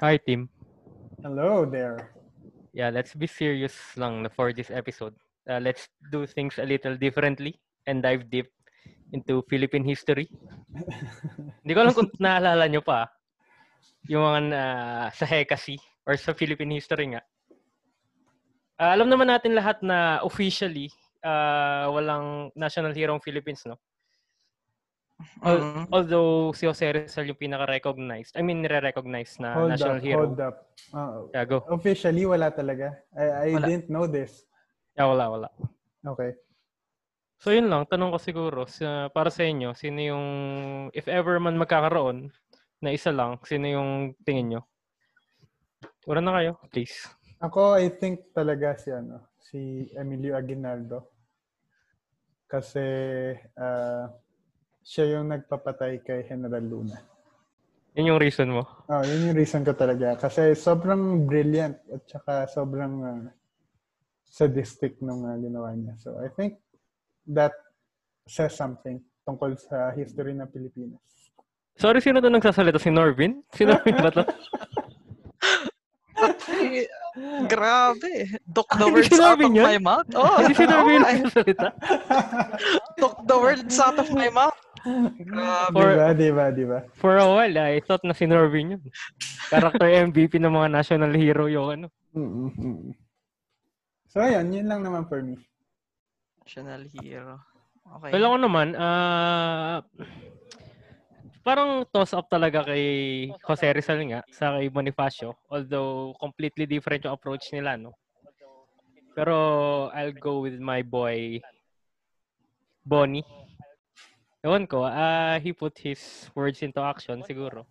Hi, team. Hello there. Yeah, let's be serious lang for this episode. Uh, let's do things a little differently and dive deep into Philippine history. Hindi ko alam kung naalala nyo pa yung mga uh, sa Hekasi or sa Philippine history nga. Uh, alam naman natin lahat na officially uh, walang national hero ng Philippines, no? Mm-hmm. Although si Jose Rizal yung pinaka-recognized, I mean, nire-recognize na hold national up, hero. Hold up, uh, yeah, go. Officially, wala talaga. I, I wala. didn't know this. Yeah, wala, wala. Okay. So yun lang, tanong ko siguro, sa, para sa inyo, sino yung, if ever man magkakaroon, na isa lang, sino yung tingin nyo? Ura na kayo, please. Ako, I think talaga si, ano, si Emilio Aguinaldo. Kasi, uh, siya yung nagpapatay kay General Luna. Yun yung reason mo? Oh, yun yung reason ko talaga. Kasi sobrang brilliant at saka sobrang uh, sadistic nung uh, ginawa niya. So I think that says something tungkol sa history ng Pilipinas. Sorry, sino to nagsasalita? Si Norvin? Si Norvin ba to? Grabe. Took the words out of yun? my mouth. Oh, Hindi si Norvin nagsasalita. Took the words out of my mouth. Grabe. For, diba, diba, diba? For a while, I thought na si Norvin yun. Character MVP ng mga national hero yung ano. Mm-hmm. So, ayun, yun lang naman for me. National hero. Okay. Well, ako naman, uh, parang toss-up talaga kay Jose Rizal nga sa kay Bonifacio. Although, completely different yung approach nila, no? Pero, I'll go with my boy, Bonnie. Ewan ko, uh, he put his words into action siguro.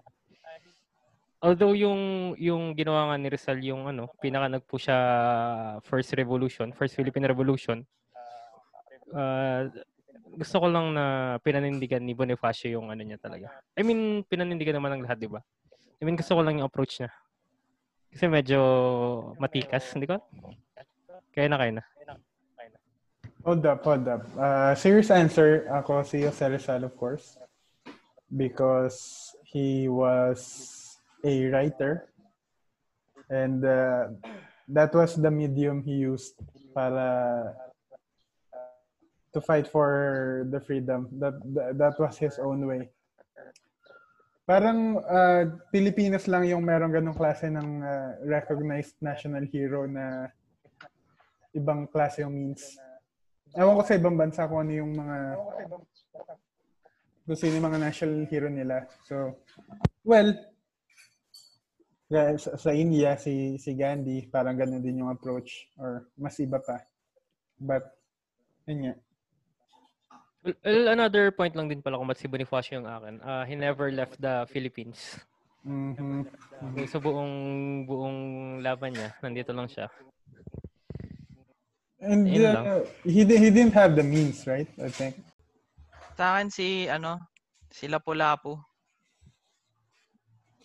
Although yung yung ginawa nga ni Rizal yung ano, pinaka nagpo siya first revolution, first Philippine Revolution. Uh, gusto ko lang na pinanindigan ni Bonifacio yung ano niya talaga. I mean, pinanindigan naman ng lahat, di ba? I mean, gusto ko lang yung approach niya. Kasi medyo matikas, hindi ko? Kaya na, kaya na. Hold up, hold up. Uh, serious answer, ako si Jose Rizal, of course. Because he was a writer. And uh, that was the medium he used para to fight for the freedom. That, that, that was his own way. Parang uh, Pilipinas lang yung merong ganong klase ng uh, recognized national hero na ibang klase yung means Ewan ko sa ibang bansa kung ano yung mga kung sino yung mga national hero nila. So, well, sa, sa India, si, si Gandhi, parang ganun din yung approach or mas iba pa. But, yun nga. Well, another point lang din pala kung ba't si Bonifacio yung akin. Uh, he never left the Philippines. Mm-hmm. So buong buong laban niya, nandito lang siya. And uh, he he didn't have the means, right? I think. Sa akin si ano, si Lapu-Lapu.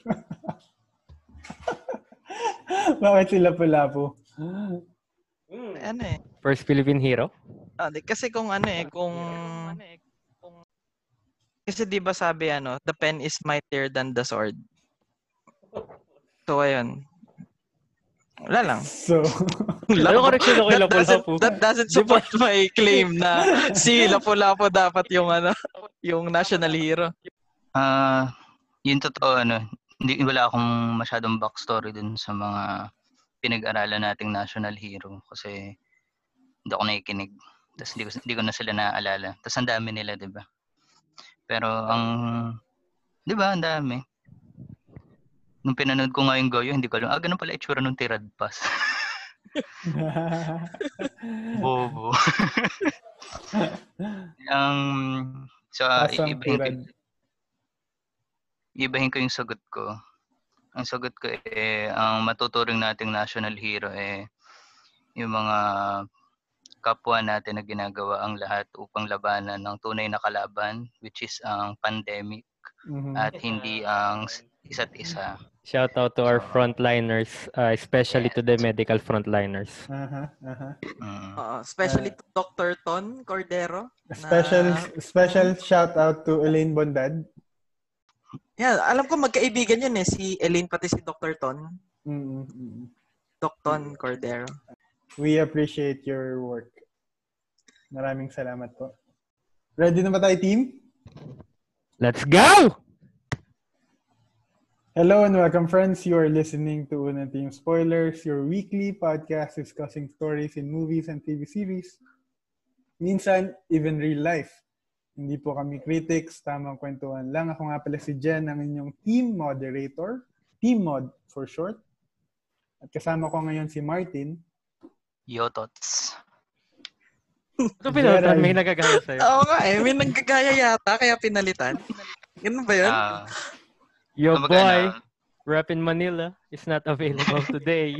Bakit si Lapu-Lapu? Mm. Ano eh? First Philippine hero? Ah, kasi kung ano eh, kung kasi 'di ba sabi ano, the pen is mightier than the sword. So ayun, wala lang. So, ano correction ako kay Lapu-Lapu? That doesn't support diba? my claim na si Lapu-Lapu dapat yung ano, yung national hero. Ah, uh, yun totoo ano, hindi wala akong masyadong backstory dun sa mga pinag-aralan nating national hero kasi hindi ako nakikinig. Tapos hindi ko, hindi ko na sila naaalala. Tapos ang dami nila, di ba? Pero ang, di ba, ang dami nung pinanood ko nga yung Goyo, hindi ko alam, ah, ganun pala itsura nung tirad pass. Bobo. Ang, so, uh, ibahin ko, ibahin ko yung sagot ko. Ang sagot ko eh, ang matuturing nating national hero eh, yung mga kapwa natin na ginagawa ang lahat upang labanan ng tunay na kalaban, which is ang pandemic mm-hmm. at hindi ang isa't isa. Shout out to our frontliners, uh, especially to the medical frontliners. Uh-huh, uh-huh. Mm. Uh, especially uh, to Dr. Ton Cordero. Special na... special shout out to Elaine Bondad. Yan, alam ko magkaibigan yun eh. Si Elaine pati si Dr. Ton. Mm, mm, mm. Docton Cordero. We appreciate your work. Maraming salamat po. Ready na ba tayo, team? Let's go! Hello and welcome, friends. You are listening to Unang Team Spoilers, your weekly podcast discussing stories in movies and TV series. Minsan, even real life. Hindi po kami critics, tamang kwentuhan lang. Ako nga pala si Jen, ang inyong team moderator. Team Mod for short. At kasama ko ngayon si Martin. Yotots. Ito pinalitan, may nagagaya sa'yo. Oo nga eh. May nanggagaya yata kaya pinalitan. Ganun ba yun? Ah, Yo kumbaga, boy, ano, rep in Manila is not available today.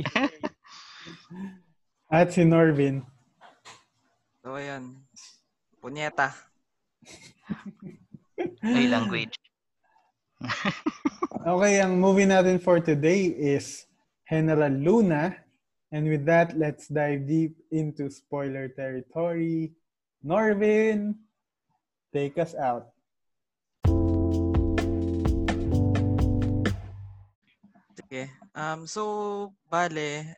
At si Norvin. so, ayan. Punyeta. may language. Okay, ang movie natin for today is General Luna. And with that, let's dive deep into spoiler territory. Norvin, take us out. Sige. Um, so, bale,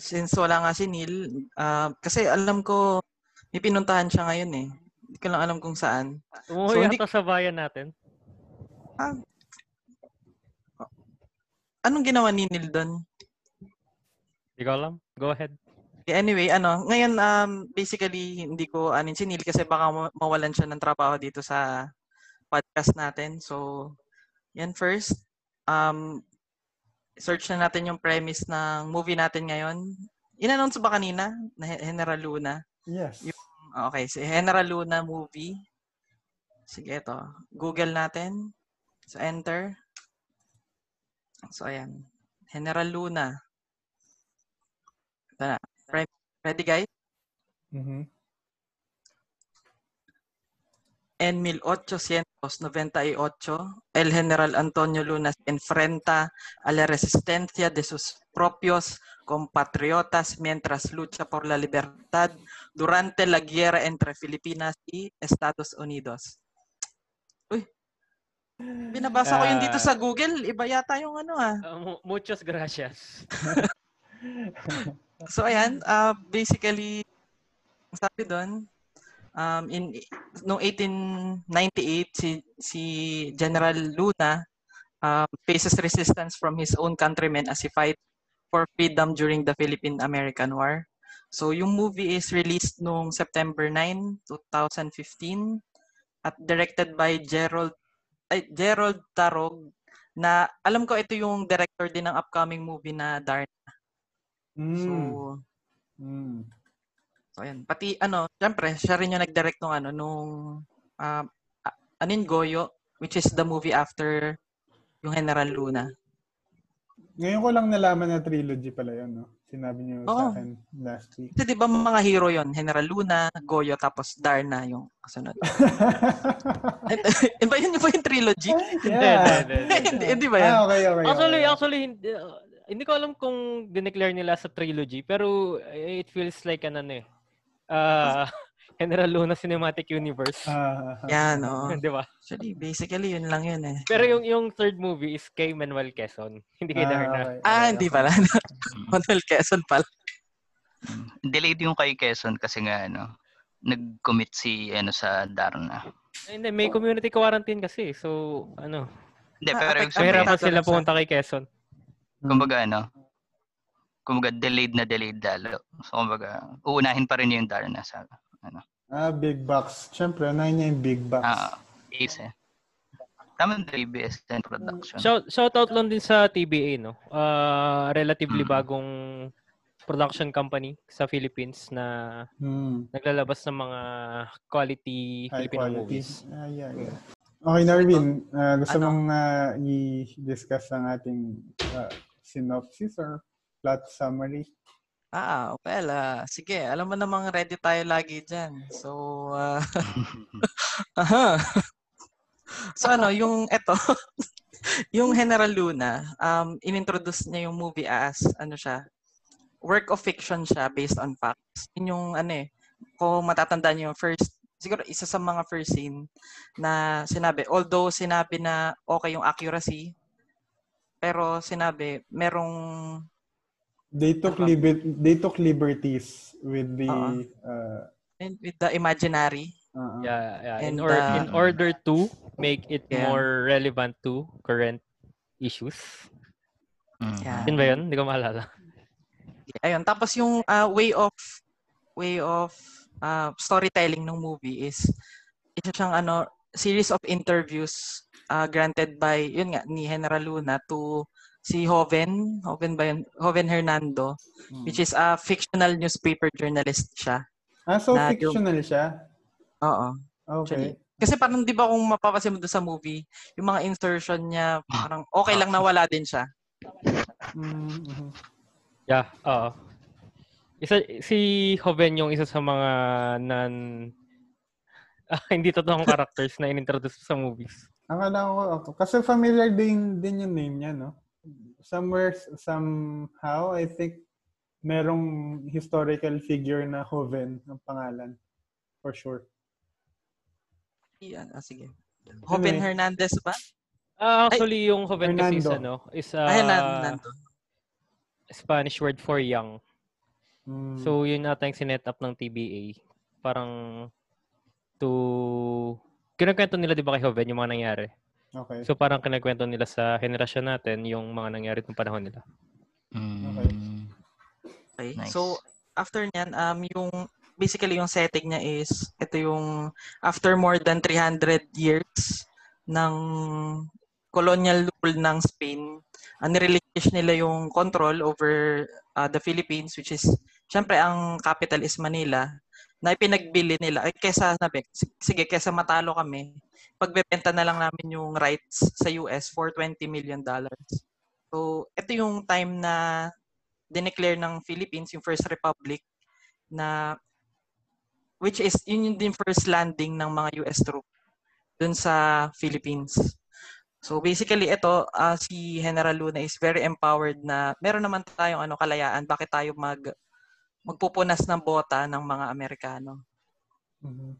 since wala nga si Neil, ah, kasi alam ko, may pinuntahan siya ngayon eh. Hindi ko lang alam kung saan. Umuwi So, hindi- sa bayan natin. Anong ginawa ni Neil doon? Hindi ko alam. Go ahead. Anyway, ano, ngayon um basically hindi ko anin si Neil kasi baka ma- mawalan siya ng trabaho dito sa podcast natin. So, yan first. Um search na natin yung premise ng movie natin ngayon. In-announce ba kanina na General Luna? Yes. Okay, si General Luna movie. Sige, ito. Google natin. So, enter. So, ayan. General Luna. Ito na. Re- Ready, guys? Mhm. En 1898, el general Antonio Luna se enfrenta a la resistencia de sus propios compatriotas mientras lucha por la libertad durante la guerra entre Filipinas y Estados Unidos. Uy, binabasa ko yun dito sa Google. Iba yata yung ano ah. Uh, mu- muchos gracias. So ayan, uh, basically, sabi doon, um, in noong 1898 si si General Luna um, faces resistance from his own countrymen as he fight for freedom during the Philippine-American War. So yung movie is released noong September 9, 2015 at directed by Gerald ay, Gerald Tarog na alam ko ito yung director din ng upcoming movie na Darn. So, Mm. So, ayan. Pati, ano, syempre, siya rin yung nag-direct nung, ano, nung, um, a- ano yun, Goyo, which is the movie after yung General Luna. Ngayon ko lang nalaman na trilogy pala yun, no? Sinabi niyo Oo. sa akin last week. Kasi di ba mga hero yon General Luna, Goyo, tapos Darna yung kasunod. Iba yun ba yung trilogy? yeah. Hindi, hindi, hindi. Ba yan? Ah, okay, okay. Actually, okay. actually, hindi, uh, hindi ko alam kung dineclare nila sa trilogy, pero it feels like ano eh. Uh, General Luna Cinematic Universe. Ah. Yan, oo. Di ba? Actually, basically, yun lang yun eh. Pero yung yung third movie is kay Manuel Quezon, hindi kay Darna. okay, Ah, hindi pala. Manuel Quezon pala. Mm. Delayed yung kay Quezon kasi nga ano, nag-commit si ano sa Darna. Hindi, may community quarantine kasi. So, ano, Hindi, pero yung mahirapan sila pumunta kay Quezon. kumbaga ano, kumbaga delayed na delayed lalo. So kumbaga, uunahin pa rin yung Darna sa ano. Ah, big box. Siyempre, unahin niya yung big box. Ah, Ace eh. Tama na ABS and production. Shout, shout out lang din sa TBA, no? Uh, relatively Mm. bagong production company sa Philippines na Hmm. naglalabas ng mga quality High Filipino quality. movies. Ah, yeah, yeah. Okay, Narvin, ah, gusto Ano? mong ah, i-discuss ang ating ah, synopsis or plot summary? Ah, well, ah, sige. Alam mo namang ready tayo lagi dyan. So, aha. so ano, yung eto, yung General Luna, um, inintroduce niya yung movie as, ano siya, work of fiction siya based on facts. Yun yung, ano eh, kung matatandaan niyo first siguro isa sa mga first scene na sinabi, although sinabi na okay yung accuracy, pero sinabi, merong They took liber- they took liberties with the Oo. uh, with the imaginary. uh, Yeah, yeah. In, And, or, uh, in order to make it Yeah. more relevant to current issues. Mhm. Yeah. Yun ba yun? Hindi ko maalala. Ayun, tapos yung ah, way of way of ah, storytelling ng movie is isa siyang ano series of interviews ah, granted by yun nga ni General Luna to si Hoven, Hoven ba yun? Hoven Hernando, which is a fictional newspaper journalist siya. Ah, so na yung- fictional siya? Oo. Okay. Kasi parang 'di ba kung mapapansin mo doon sa movie, yung mga insertion niya parang okay lang na wala din siya. Mm, mhm. Yeah, oo. Isa, si Hoven yung isa sa mga nan ah, hindi totoong characters na inintroduce sa movies. Akala ko ako. Kasi familiar din, din yung name niya, no? Somewhere, somehow, I think, merong historical figure na Hoven ang pangalan. For sure. Yan, ah, sige. Hoven Anyway. Hernandez ba? Ah, actually, yung Hoven kasi is, Hernando. ano, is Ay, ah, Hernando. Spanish word for young. Mm. So, yun ata yung sinet up ng TBA. Parang to... Kinakwento nila, di ba, kay Hoven, yung mga nangyari. Okay. So, parang kinakwento nila sa henerasyon natin yung mga nangyari ng panahon nila. Mm. Okay. Nice. So, after niyan, um, yung, basically yung setting niya is, ito yung, after more than 300 years ng colonial rule ng Spain, uh, nirelinquish nila yung control over uh, the Philippines, which is, syempre, ang capital is Manila, na ipinagbili nila, ay kesa, sabi, "S- sige, kesa matalo kami, pagbebenta na lang namin yung rights sa US for 20 million dollars. So, ito yung time na dineclare ng Philippines, yung First Republic, na which is yun yung din first landing ng mga US troops dun sa Philippines. So basically ito ah, si General Luna is very empowered na meron naman tayong ano kalayaan bakit tayo mag magpupunas ng bota ng mga Amerikano. Mhm.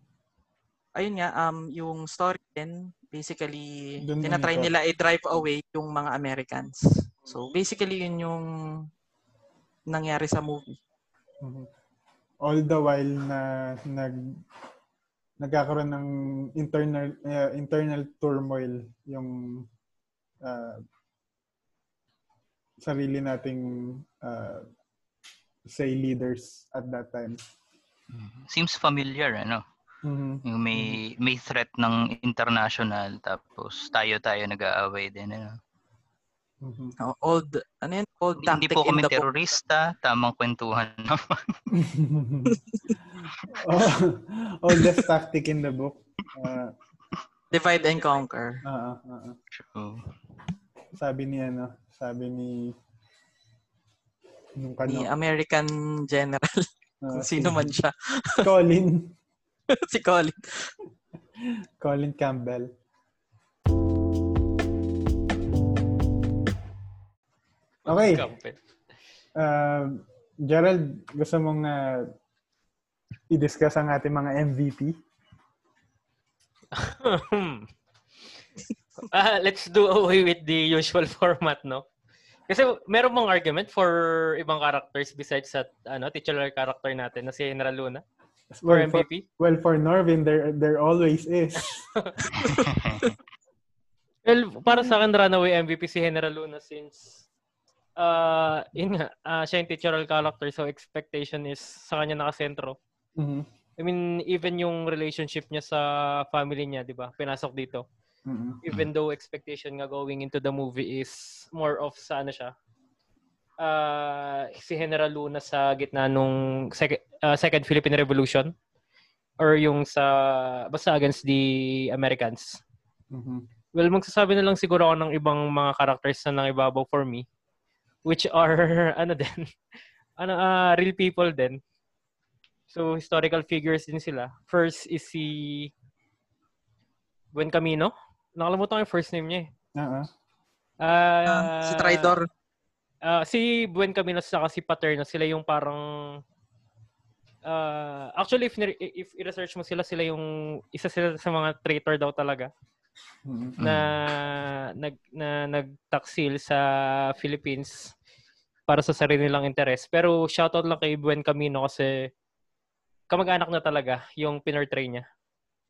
Ayun nga um yung story din basically Dun tinatry nila i-drive away yung mga Americans. So basically yun yung nangyari sa movie. Mhm. All the while na nag nagkakaroon ng internal uh, internal turmoil yung uh, sarili nating uh, say leaders at that time. Seems familiar, ano? Mhm. Yung may may threat ng international tapos tayo-tayo nag-aaway din, ano? Mhm. Oh, old ano yun? Old Hindi, po in kami the book. terorista, tamang kwentuhan naman. oh, oldest tactic in the book. Uh, Divide and conquer. ah, ah, ah. So, Sabi ni ano, sabi ni nung Ni kano, American General. Kung sino man siya. Colin, si Colin. Colin Campbell. Okay. Campbell. Uh, Gerald, gusto mong uh, i-discuss ang ating mga MVP? Ah, let's do away with the usual format, no? Kasi meron mong argument for ibang characters besides sa ano, titular character natin na si General Luna for Well, for, MVP. well, for Norvin, there, there always is. Well, para sa akin, runaway MVP si General Luna since uh, yun nga, ah, siya yung titular character so expectation is sa kanya nakasentro. Mhm. I mean, even yung relationship niya sa family niya, di ba? Pinasok dito. Mhm. Even though expectation nga going into the movie is more of sa ano siya. ah, si General Luna sa gitna nung sec- ah, Second Philippine Revolution or yung sa basta against the Americans. Mhm. Well, magsasabi na lang siguro ako ng ibang mga characters na nangibabaw for me which are ano din ano ah, real people din. So historical figures din sila. First is si Buen Camino. Nakalimutan ko yung first name niya eh. Ah. Ah, Ah, si Tridor. ah, si Buen Camino saka si Paterno, sila yung parang uh, actually, if, ni- if i-research mo sila, sila yung isa sila sa mga traitor daw talaga Mm. na nag na nagtaksil sa Philippines para sa sarili nilang interes. Pero shoutout lang kay Buen Camino kasi kamag-anak na talaga yung pinortray niya.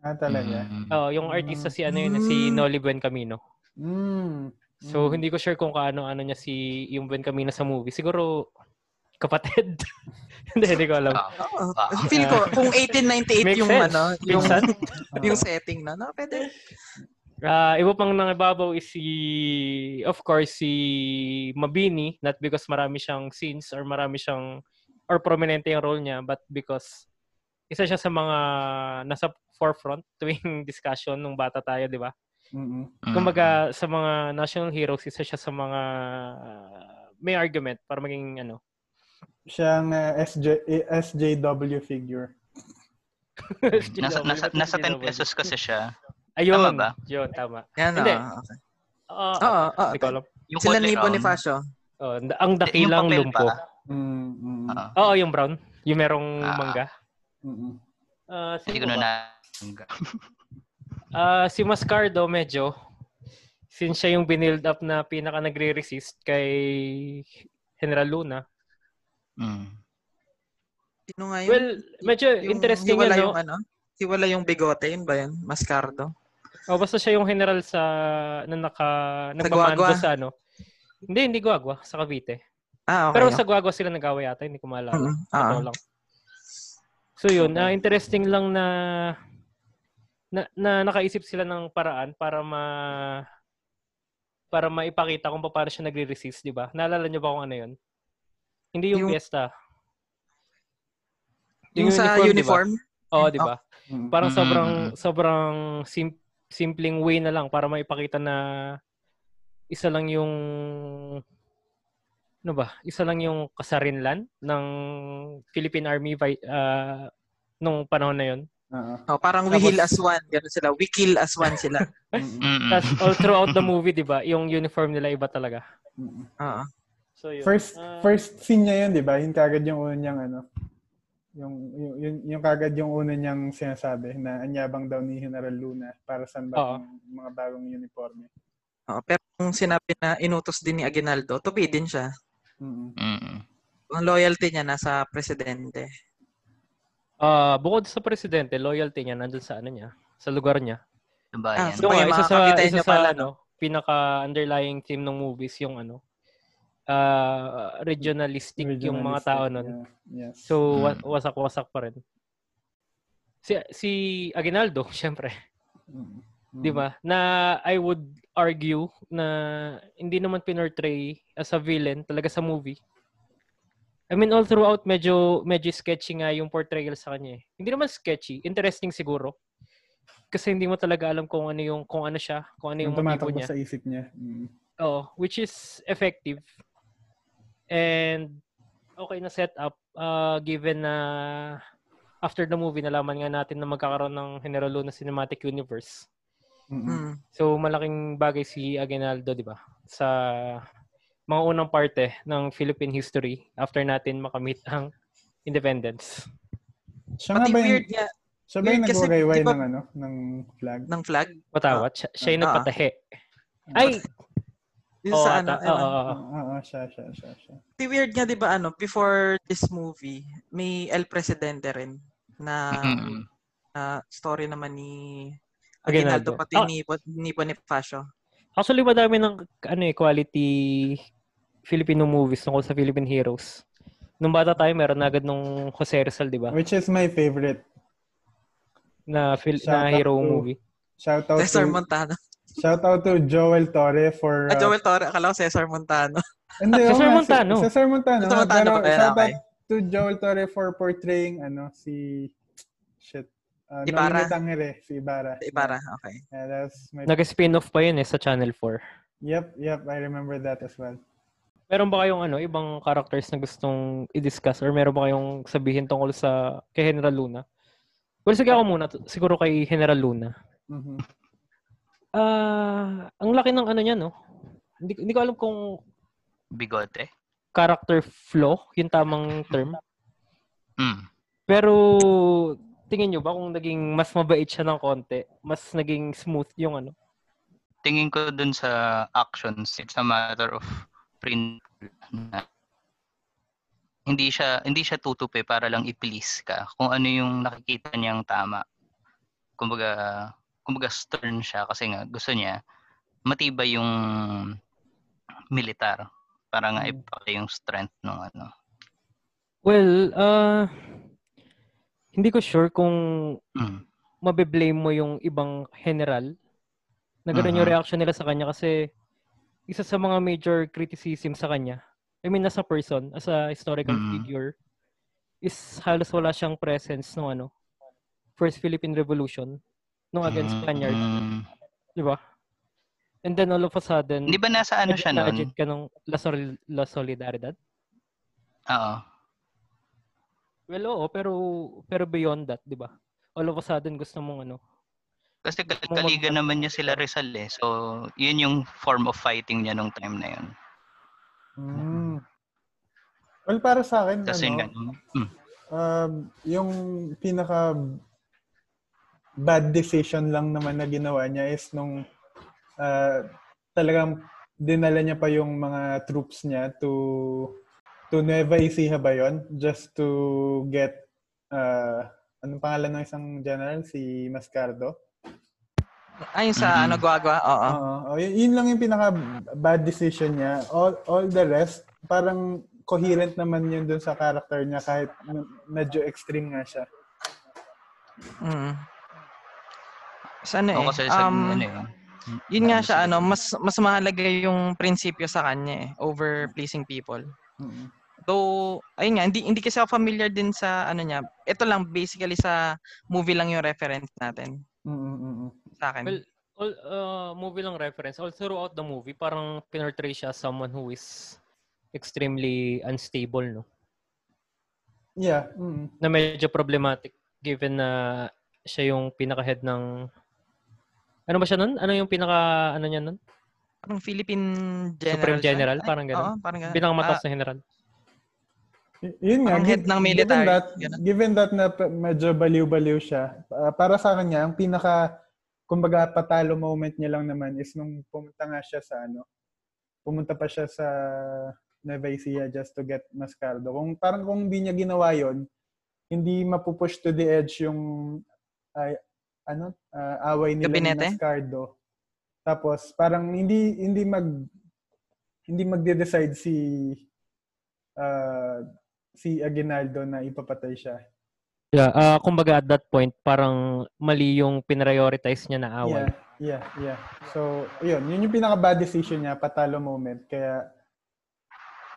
Ah, talaga. Mm. Oh, yung artista si ano yun, si Nolly Buen Camino. Mm. So Mm. hindi ko sure kung kaano ano niya si yung Buen Camino sa movie. Siguro kapatid. hindi, hindi ko alam. Ah, Oo. Ah. Feel ko, kung 1898 Makes yung sense. ano, yung, yung setting na, no, pwede. Ah, iba pang nangibabaw is si, of course, si Mabini, not because marami siyang scenes or marami siyang, or prominente yung role niya, but because isa siya sa mga nasa forefront tuwing discussion nung bata tayo, di ba? Mm-mm. Mm. Kumbaga, sa mga national heroes, isa siya sa mga ah, may argument para maging ano. Siyang uh, SJ, eh, SJW figure. Nasa, nasa, nasa 10 pesos kasi siya. Ayun, Tama ba? Yun, tama. Yan, Hindi. ah, okay. Ah, Oo, oo. Yung Sila ni Bonifacio. Oh, ang yung dakilang lumpo. Mm, mm, Oo, yung brown. Yung merong Ah. mangga. Mm, Ah, Hindi sino ko na ba? na... Ah, si Mascardo medyo since siya yung binild up na pinaka nagre-resist kay General Luna. Sino Mm. Ano nga yun? Well, medyo yung, interesting yun, yung no? ano? Hiwala yung bigote, yun ba yun? Mascardo. O, basta siya yung general sa na naka Guagua? sa ano. Hindi, hindi Guagua, sa Cavite. Ah, okay. Pero sa Guagua sila nag-away yata, hindi ko maalala. Mm, Totoo ah. lang. So yun, ah, interesting lang na, na na nakaisip sila ng paraan para ma para maipakita kung paano siya nagre-resist, di ba? Naalala niyo ba kung ano yun? Hindi yung, Yung- fiesta. Yung, sa di ba? uniform? Oo, di ba? mm. Parang sobrang sobrang sim- simpleng way na lang para maipakita na isa lang yung ano ba? Isa lang yung kasarinlan ng Philippine Army vi- ah, nung panahon na yon. Oo. Oh, parang we Tapos- heal as one. Ganun sila. We kill as one sila. Tapos all throughout the movie, 'di ba? Yung uniform nila iba talaga. Oo. So yun. First Ah, first scene niya yun, 'di ba? Yung kagad yung una niyang ano. Yung yung yung, yung kagad yung una niyang sinasabi na anyabang daw ni General Luna para sa Oo. mga bagong uniforme. Oo, pero kung sinabi na inutos din ni Aguinaldo, tupi din siya. Mm. Mm-mm. Ang loyalty niya nasa presidente. ah, bukod sa presidente, loyalty niya nandun sa ano niya, sa lugar niya. Sa bayan. Ah, so- Yung Okay, isa sa isa sa pala, ano, pinaka underlying theme ng movies yung ano, ah, regionalistic yung mga tao nun. Yeah. Yes. So wa- Mm. wasak-wasak pa rin. Si si Aguinaldo, syempre, Mm. 'di ba? Na I would argue na hindi naman pinortray as a villain talaga sa movie. I mean all throughout medyo medyo sketchy nga yung portrayal sa kanya eh. Hindi naman sketchy, interesting siguro. Kasi hindi mo talaga alam kung ano yung kung ano siya, kung ano Yung yung motibo niya. sa isip niya. Mm. Oo, which is effective. And okay na setup uh, given na after the movie nalaman nga natin na magkakaroon ng General Luna Cinematic Universe. Mm-mm. Mm. So malaking bagay si Aguinaldo, 'di ba? Sa mga unang parte ng Philippine history after natin makamit ang independence. Siya nga ba yung, weird niya siya ba yung weird kasi, nagwagayway di ba- ng ano, ng flag? ng flag. Patawat, siya, siya yung Ah. nagpatahe. Ay, Yung oo, sa ano, Oo, ewan. oo, oo. Oo, oo, siya, siya, siya, siya. Pati weird nga 'di ba ano, before this movie, may El Presidente rin na na story naman ni Aguinaldo. Aguinaldo pati Ah. ni, ni Bonifacio. Actually, madami ng ano eh, quality Filipino movies tungkol sa Philippine heroes. Nung bata tayo, meron na agad nung Jose Rizal, di ba? Which is my favorite. Na, fil- na hero to- movie. Shout out Cesar to Montano. shout out to Joel Torre for Ah, uh, Joel Torre, akala ko Cesar Montano. Hindi, oo Cesar Montano. Cesar Montano. Cesar Montano Pero ba yan? shout Okay. out to Joel Torre for portraying ano si. Uh, Ibarra. Noemi Tangere, si Ibarra. Ibarra, okay. Yeah, that's my Nag-spin-off pa yun eh sa Channel 4. Yep, yep, I remember that as well. Meron ba kayong ano, ibang characters na gustong i-discuss or meron ba kayong sabihin tungkol sa kay General Luna? Well, sige ako muna. Siguro kay General Luna. Mhm. Ah, ang laki ng ano niya, no? Hindi, hindi ko alam kung Bigote. character flaw, yung tamang term. Mm. Pero tingin nyo ba kung naging mas mabait siya ng konti, mas naging smooth yung ano? Tingin ko dun sa actions, it's a matter of principle na hindi siya hindi siya tutupi para lang i-please ka kung ano yung nakikita niyang tama. Kumbaga kumbaga stern siya kasi nga gusto niya matibay yung militar para nga ipakita yung strength ng ano. Well, uh, hindi ko sure kung Mm. mabe-blame mo yung ibang general na gano'n yung Mhm. reaction nila sa kanya kasi isa sa mga major criticism sa kanya, I mean, as a person, as a historical Mhm. figure, is halos wala siyang presence no ano, First Philippine Revolution nung against Spaniard, Mm. di ba? And then all of a sudden, Hindi ba nasa ano siya noon? ka ng La, Sol- La Solidaridad? Oo. Well, oo, pero pero beyond that, 'di ba? All of a sudden gusto mong ano. Kasi kaliga naman niya sila Rizal eh. So, yun yung form of fighting niya nung time na yun. Mm. Well, para sa akin, Kasi ano, nga, mm, um, yung pinaka bad decision lang naman na ginawa niya is nung uh, talagang dinala niya pa yung mga troops niya to to Nueva Ecija ba yun? Just to get uh, anong pangalan ng isang general? Si Mascardo? Ayun sa Mhm. ano, Guagua. Oo. Oo. Oh, yun, yun lang yung pinaka bad decision niya. All all the rest parang coherent naman yun dun sa character niya kahit medyo extreme nga siya. Mm. Sa ano eh. Oo, kasi sa, um, ano eh. yun nga siya, sila- ano, mas mas mahalaga yung prinsipyo sa kanya eh, over pleasing people. Mm. Though, ayun nga, hindi, hindi kasi ako familiar din sa ano niya. Ito lang, basically sa movie lang yung reference natin Mm-mm-mm. sa akin. Well, all, uh, movie lang reference. All throughout the movie, parang pinortray siya as someone who is extremely unstable, no? Yeah. Mm. Na medyo problematic given na siya yung pinaka-head ng... Ano ba siya nun? Ano yung pinaka... Ano niya nun? parang Philippine General. Supreme siya. General? Ay, Parang ganun. Oo, parang ganun. Pinaka-mataas Ah, na general. Yun nga. Parang head ng military, Given that, ganun. given that na medyo baliw-baliw siya, ah, para sa kanya, ang pinaka, kumbaga, patalo moment niya lang naman is nung pumunta nga siya sa ano, pumunta pa siya sa Nueva Ecija just to get Mascardo. Kung parang kung hindi niya ginawa yon hindi mapupush to the edge yung ay, ano, ah, away nila Gabinete? ni Mascardo. Tapos parang hindi hindi mag hindi magde-decide si ah, si Aguinaldo na ipapatay siya. Yeah, uh, kumbaga at that point, parang mali yung pinrioritize niya na away. Yeah, yeah, yeah. So, yun. Yun yung pinaka-bad decision niya, patalo moment. Kaya,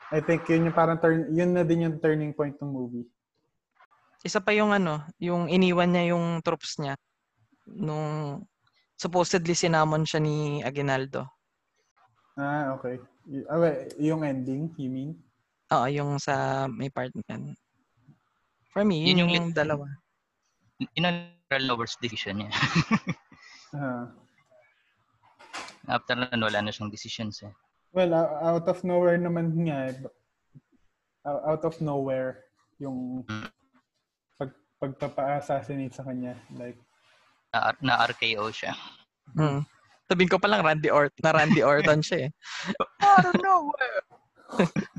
I think yun yung parang turn, yun na din yung turning point ng movie. Isa pa yung ano, yung iniwan niya yung troops niya nung supposedly sinamon siya ni Aguinaldo. Ah, okay. Y- ah, wait, yung ending, you mean? Oo, yung sa may part na yan. For me, Yun yun yung yung, dalawa. Yun ang literal lover's decision niya. Ah. After nun, wala na siyang decisions eh. well, out of nowhere naman nga. eh. Out of nowhere, yung pag, pagpapa-assassinate sa kanya. Like, Na, na RKO siya. Hmm. Sabihin ko pa lang Randy Orton, na Randy Orton siya eh. Out of nowhere!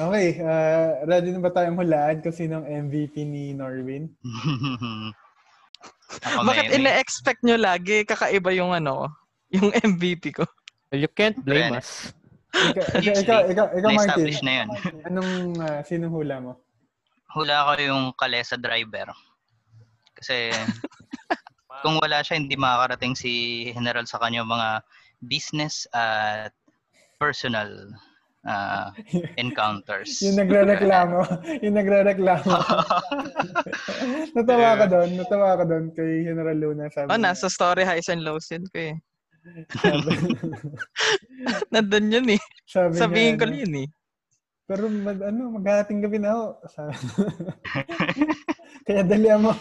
okay, uh, ready na ba tayong hulaan kung sinong MVP ni Norwin? Bakit ina-expect nyo lagi kakaiba yung ano, yung MVP ko? Well, you can't blame us. Ikaw, ikaw, ikaw, ikaw, ikaw Martin. Na-establish na yun. Anong, uh, sinong hula mo? Hula ko yung Kalesa driver. Kasi kung wala siya, hindi makakarating si General sa kanya mga business at personal ah, encounters. Yung nagre-reklamo. yung nagre-reklamo. natawa ka doon. Natawa ka doon kay General Luna. Sabi Oh, nasa story highs and lows yun ko eh. Nandun yun eh. sabi Sabihin ko niya, ano, yun eh. Pero mag, ano, maghahating gabi na ako. Sabi, Kaya dali mo.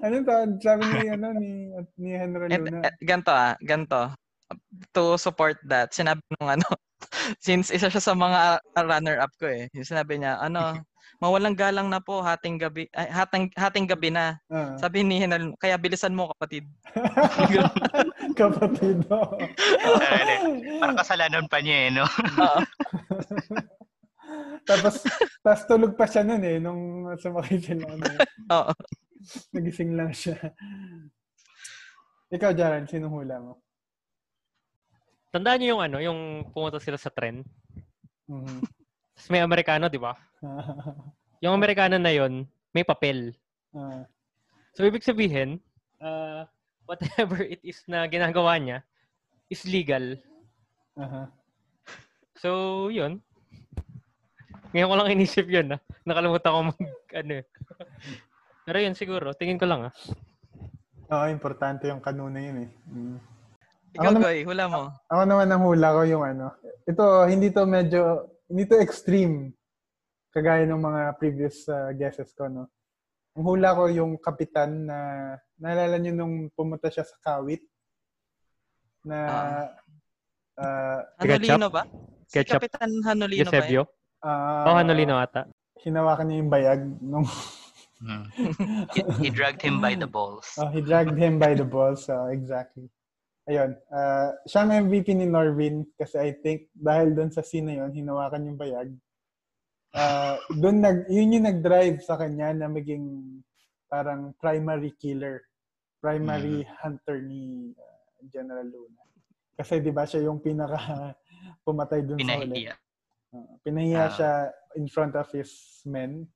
Ano to? Sabi ni, ano, ni, ni General Et, Luna. et, ganto ah, ganto. To support that, sinabi nung ano, since isa siya sa mga runner-up ko eh. Yung sinabi niya, ano, mawalang galang na po, hating gabi, ay, hating, hating gabi na. Ah. Sabi ni Henal, kaya bilisan mo kapatid. Kapatid. oh. Parang kasalanan pa niya eh, no? Oo. tapos, tapos tulog pa siya nun eh, nung sumakay sila. Ano, Oo. nagising lang siya. Ikaw, Jaran, sinong hula mo? Tandaan niyo yung ano, yung pumunta sila sa trend. Mhm. Tapos may Amerikano, di ba? Yung Amerikano na yon may papel. Ah, So, ibig sabihin, uh, whatever it is na ginagawa niya is legal. aha. So, yun. Ngayon ko lang inisip yun, ah. Nakalimutan ko mag, ano eh. Pero yun, siguro. Tingin ko lang, ah. Oo, importante yung kanuna yun eh. Mm. Ikaw, Ako naman- Goy, hula mo. Ako naman ang hula ko yung ano. Ito, hindi to medyo, hindi to extreme. Kagaya ng mga previous uh, guesses ko, no? Ang hula ko yung kapitan na, naalala niyo nung pumunta siya sa Kawit? Na, ah, Hanolino ba? Si Ketchup. Kapitan Hanolino ba? yun? Eusebio? ah, Oh, Hanolino ata. hinawakan niya yung bayag nung Hmm. he, he dragged him by the balls. Oh, he dragged him by the balls. So, exactly. Ayun. Uh, siya ang MVP ni Norvin kasi I think dahil doon sa scene na yun, hinawakan yung bayag. Uh, doon nag, yun yung nag-drive sa kanya na maging parang primary killer. Primary hunter ni uh, General Luna. Kasi di ba siya yung pinaka pumatay doon sa huli. Pinahiya. Uh, pinahiya Ah. siya in front of his men.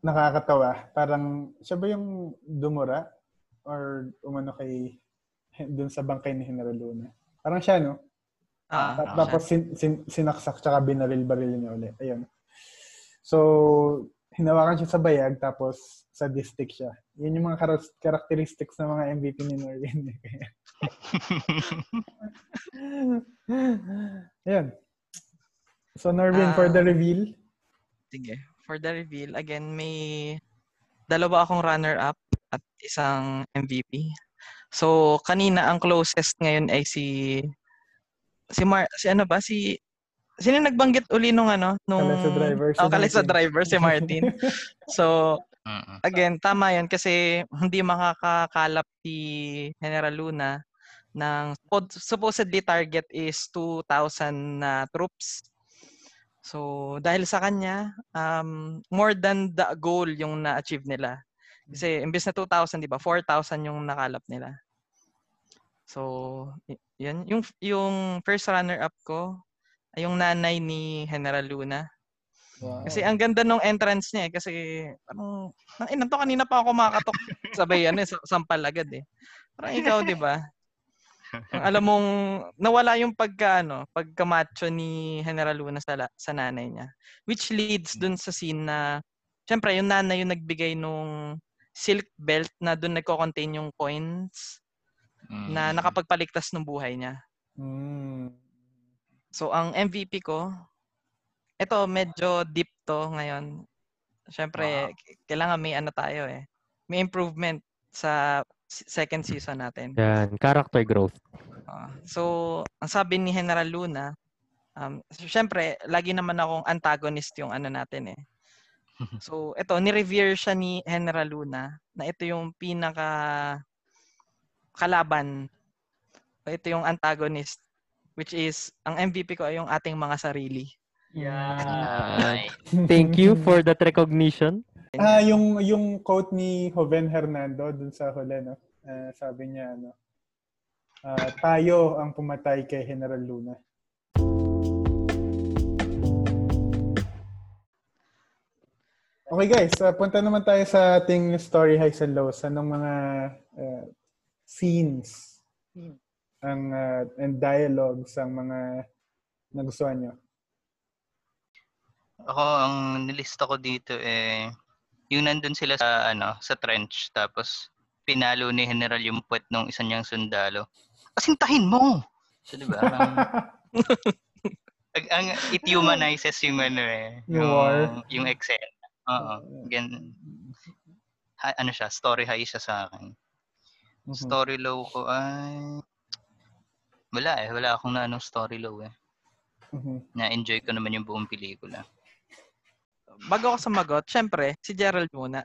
Nakakatawa. Parang, siya ba yung dumura? Or umano kay, dun sa bangkay ni General Luna? Parang siya, no? Ah, At Ah, tapos sin, sin, sinaksak tsaka binaril-baril niya ulit. Ayun. So, hinawakan siya sa bayag tapos sa distic siya. Yun yung mga karas- characteristics ng mga MVP ni Norwin. Ayun. So, Norvin, for Ah. the reveal. Sige. For the reveal, again, may dalawa akong runner-up at isang MVP. So, kanina ang closest ngayon ay si si Mar si ano ba si Sino nagbanggit uli nung ano nung Kalesa driver, si Oh, kalesa Martin. driver si Martin. so, again, tama 'yan kasi hindi makakakalap si General Luna ng suppo- supposedly target is 2,000 na troops. So, dahil sa kanya, um, more than the goal yung na-achieve nila. Kasi imbes na 2,000, di ba? 4,000 yung nakalap nila. So, yun. Yung, yung first runner-up ko, ay yung nanay ni General Luna. Wow. Kasi ang ganda nung entrance niya eh. Kasi, parang, eh, nanto kanina pa ako makatok. Sabay, ano, eh, sa- sampal agad eh. Parang ikaw, di ba? Alam mong nawala yung pagka ano, pagka macho ni General Luna sa sa nanay niya. Which leads dun sa scene na syempre yung nanay yung nagbigay nung silk belt na dun nagko-contain yung coins na Mm. nakapagpaligtas ng buhay niya. Mm. So ang MVP ko, ito medyo deep to ngayon. Syempre, k- kailangan may ano tayo eh. May improvement sa second season natin. Yan. Character growth. Ah, so, ang sabi ni General Luna, um, syempre, lagi naman akong antagonist yung ano natin eh. So, ito, ni-revere siya ni General Luna na ito yung pinaka kalaban. Ito yung antagonist which is, ang MVP ko ay yung ating mga sarili. Ay. Thank you for that recognition. Ah, yung yung quote ni Joven Hernando dun sa huli, no? Ah, sabi niya, ano, ah, tayo ang pumatay kay General Luna. Okay guys, ah, punta naman tayo sa ating story highs and lows. Anong mga ah, scenes ang ah, and dialogues ang mga nagustuhan nyo? Ako, ang nilista ko dito eh, yung nandun sila sa, ano, sa trench, tapos pinalo ni General yung puwet ng isa niyang sundalo. Kasintahin mo! So, di ba? Ang, ang- ang, it humanizes yung ano eh. Yung war. Yung eksena. Oo. Again, ha- ano siya, story high siya sa akin. Mhm. Story low ko ay... Wala eh. Wala akong na anong story low eh. Mhm. Na-enjoy ko naman yung buong pelikula. Bago ako sumagot, syempre, si Gerald muna.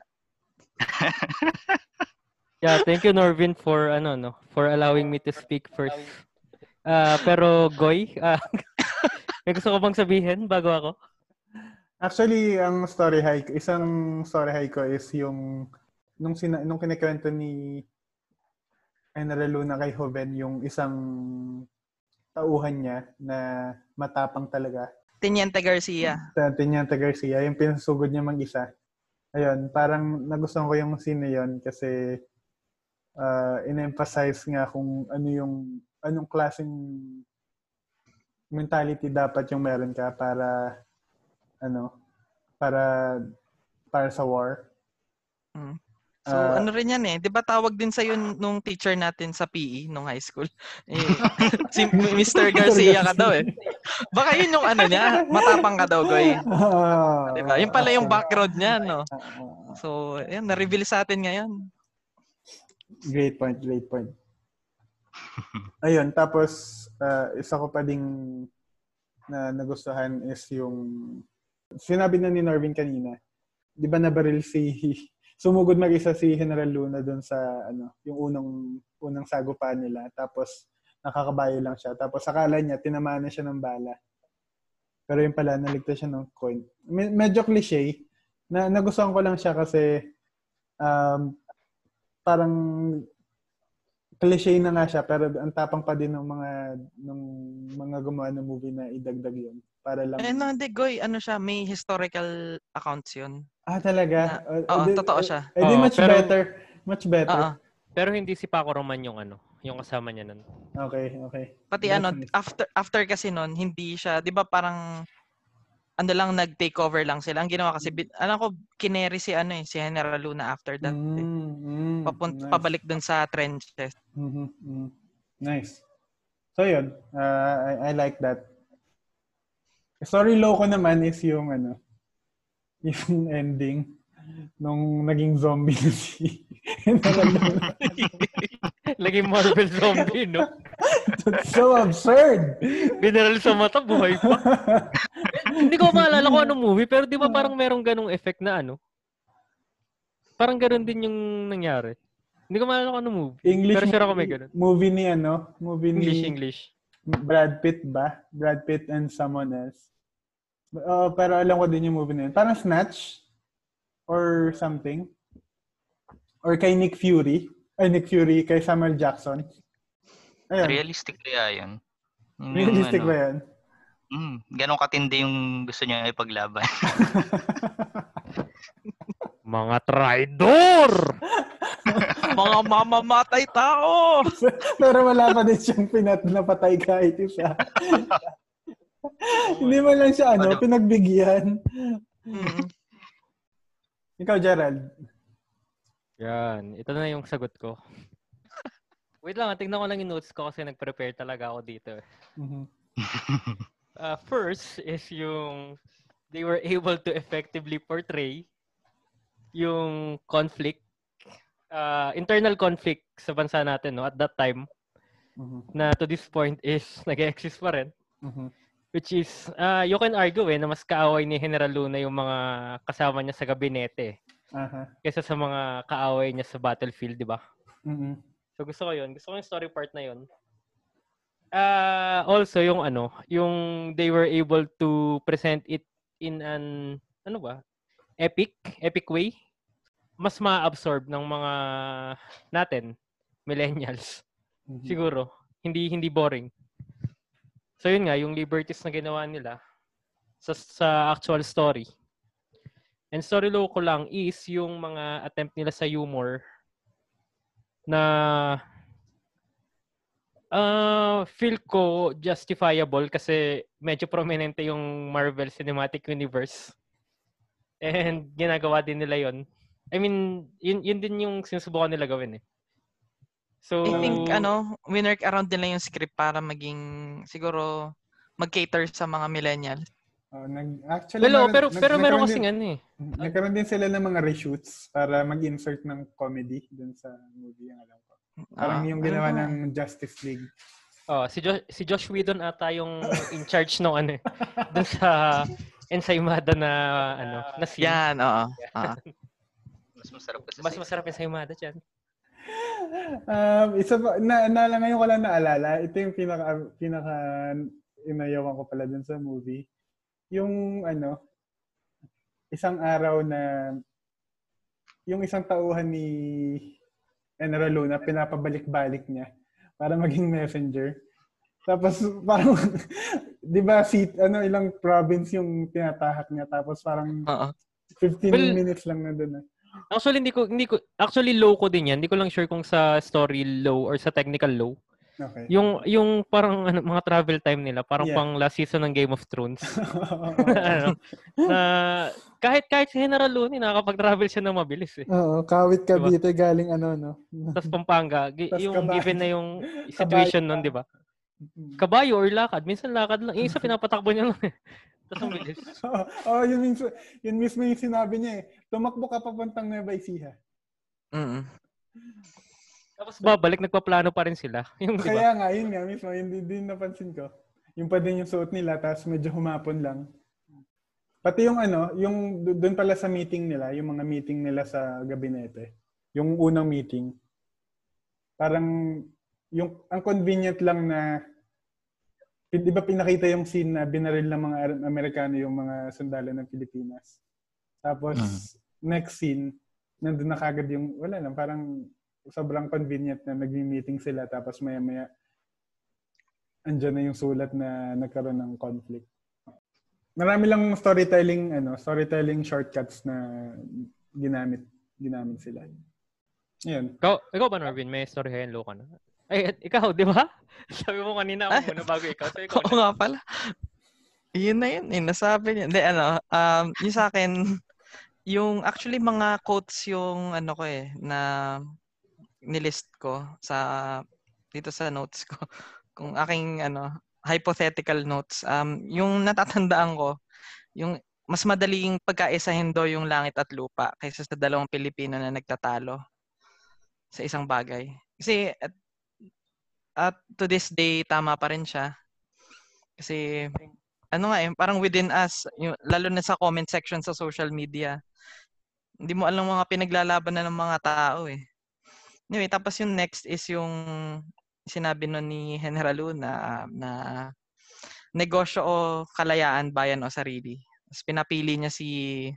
Yeah, thank you Norvin for ano no, for allowing me to speak first. Ah, pero Goy, ah, may gusto ko bang sabihin bago ako? Actually, ang story high, isang story high ko is yung nung sina, nung kinikwento ni General Luna kay Joven yung isang tauhan niya na matapang talaga. Teniente Garcia. Teniente Garcia, yung pinasugod niya mag-isa. Ayun, parang nagustuhan ko yung scene yun kasi uh, in-emphasize nga kung ano yung anong klaseng mentality dapat yung meron ka para ano para para sa war. Mm. So, Ah. ano rin yan eh. Di ba tawag din sa'yo nung teacher natin sa PE nung high school? Eh, si Mr. Garcia ka daw eh. Baka yun yung ano niya. Matapang ka daw, Goy. Ah, Di ba? Yun pala yung background niya, no? Ah, ah, So, yan, na-reveal sa atin ngayon. Great point, great point. Ayun, tapos uh, isa ko pa ding na nagustuhan is yung sinabi na ni Norvin kanina. 'Di ba nabaril si sumugod mag-isa si General Luna doon sa ano, yung unang unang sagupan nila. Tapos nakakabayo lang siya. Tapos akala niya tinamaan na siya ng bala. Pero yung pala naligtas siya ng coin. Me- medyo cliche. Na nagustuhan ko lang siya kasi um, parang cliche na nga siya pero ang tapang pa din ng mga ng mga gumawa ng movie na idagdag yun para lang Eh, no, hindi, Goy. Ano siya? May historical accounts yun. ah talaga Uh, Oo, di- totoo uh, siya. eh di much pero- better much better Oo. Pero hindi si Paco Roman yung ano, yung kasama niya nun. okay okay Pati That's ano, nice. after after kasi nun, hindi siya, 'di ba parang ano lang nag-take over lang sila. Ang ginawa kasi, alam ko, kineri si ano eh, si General Luna after that. eh. Mm, mm, Papunt, nice. Pabalik dun sa trenches. Mhm, mhm. nice so yun uh, I, I like that story low ko naman is yung ano yung ending nung naging zombie na si. Laging Marvel zombie, no? That's so absurd. General sa mata, buhay pa. Hindi ko maalala kung anong movie, pero di ba parang merong ganong effect na ano? Parang ganun din yung nangyari. Hindi ko maalala kung anong movie. English Pero sure ako may ganun. Movie ni ano? Movie ni English, English. Brad Pitt ba? Brad Pitt and someone else. Oo, pero alam ko din yung movie na yun. Parang Snatch or something. Or kay Nick Fury. Ay, Nick Fury kay Samuel Jackson. Ayun. Realistic kaya yun. Yun yung Realistic ano, ba yan? Mm, ganun katindi yung gusto niya ipaglaban. Mga traidor! Mga mamamatay tao! pero wala pa din siyang pinat napatay kahit isa. Hindi mo lang siya ano, Ano? pinagbigyan. Mm. Ikaw, Gerald. Yan. Ito na yung sagot ko. Wait lang, ah, tignan ko lang yung notes ko kasi nag-prepare talaga ako dito. Mhm. Uh, first is yung they were able to effectively portray yung conflict, uh, internal conflict sa bansa natin no, at that time Mhm. na to this point is nag-exist pa rin. Mhm. Which is, uh, you can argue eh, na mas kaaway ni General Luna yung mga kasama niya sa gabinete Aha. kaysa sa mga kaaway niya sa battlefield, di ba? Mhm. So gusto ko yun. Gusto ko yung story part na yun. Uh, also, yung ano, yung they were able to present it in an, ano ba? Epic? Epic way? Mas ma-absorb ng mga natin, millennials. Mhm. Siguro. Hindi hindi boring. So yun nga, yung liberties na ginawa nila sa, sa actual story. And story low ko lang is yung mga attempt nila sa humor na uh, feel ko justifiable kasi medyo prominente yung Marvel Cinematic Universe. And ginagawa din nila yon. I mean, yun, yun din yung sinusubukan nila gawin eh. So, I think, ano, winner around nila yung script para maging, siguro, mag-cater sa mga millennials. Oh, nag, actually, Pero, meron- pero, nag- pero meron din- ano eh. Nagkaroon din sila ng mga reshoots para mag-insert ng comedy dun sa movie, ang alam ko. Parang Ah, yung ano ginawa ba? ng Justice League. Oh, si Josh, si Josh Whedon ata yung in charge ng ano eh. Dun sa ensaymada na ano, na scene. Yan, oo. Ah. Mas masarap kasi. Mas masarap yung ensaymada dyan. Um, isa pa, na, na, na, ngayon ko lang naalala, ito yung pinaka, pinaka inayawan ko pala dun sa movie. Yung ano, isang araw na yung isang tauhan ni Enra Luna, pinapabalik-balik niya para maging messenger. Tapos parang, di ba, seat, ano, ilang province yung tinatahak niya. Tapos parang Oo. 15 Well, minutes lang na doon. Actually, hindi ko, hindi ko, actually low ko din yan. Hindi ko lang sure kung sa story low or sa technical low. Okay. Yung, yung parang ano, mga travel time nila, parang Yeah. pang last season ng Game of Thrones. ano, na kahit kahit si General Luna, nakakapag-travel siya ng mabilis eh. Oo, kawit Cavite galing ano, no? Tapos Pampanga, Tas yung kabayo. given na yung situation nun, di ba? Kabayo or lakad, minsan lakad lang. Yung isa pinapatakbo niya lang eh. Tapos ang bilis. Oo, oh, yun, mismo, yun mismo yung sinabi niya eh. Tumakbo ka papuntang Nueva Ecija. Mm. Tapos babalik, nagpaplano pa rin sila. Yung, di ba? Kaya nga, yun nga mismo, yun din, din napansin ko. Yung pa din yung suot nila, tapos medyo humapon lang. Pati yung ano, yung do- doon pala sa meeting nila, yung mga meeting nila sa gabinete, yung unang meeting, parang yung ang convenient lang na di ba pinakita yung scene na binaril ng mga Amerikano yung mga sundalo ng Pilipinas. Tapos next scene, nandun na kagad yung wala lang parang sobrang convenient na nagmi-meeting sila tapos maya-maya andyan na yung sulat na nagkaroon ng conflict. Marami lang storytelling ano, storytelling shortcuts na ginamit ginamit sila. Yan. Ikaw, ikaw ba, Norvin? May story kayo low ka na? Ay, ikaw, di ba? Sabi mo kanina ako muna bago ikaw. So, ikaw Oo na. nga pala. Yun na yun. Eh, nasabi niya. Hindi, ano, um, yung sa akin, yung actually mga quotes yung ano ko eh, na nilist ko sa, dito sa notes ko. Kung aking, ano, hypothetical notes. Um, yung natatandaan ko, yung mas madaling pagkaisahin daw yung langit at lupa kaysa sa dalawang Pilipino na nagtatalo sa isang bagay. Kasi at, at to this day, tama pa rin siya. Kasi, ano nga eh, parang within us, yung, lalo na sa comment section sa social media, hindi mo alam mga pinaglalaban na ng mga tao eh. Anyway, tapos yung next is yung sinabi nun ni General Luna na negosyo o kalayaan, bayan o sarili. Tapos pinapili niya si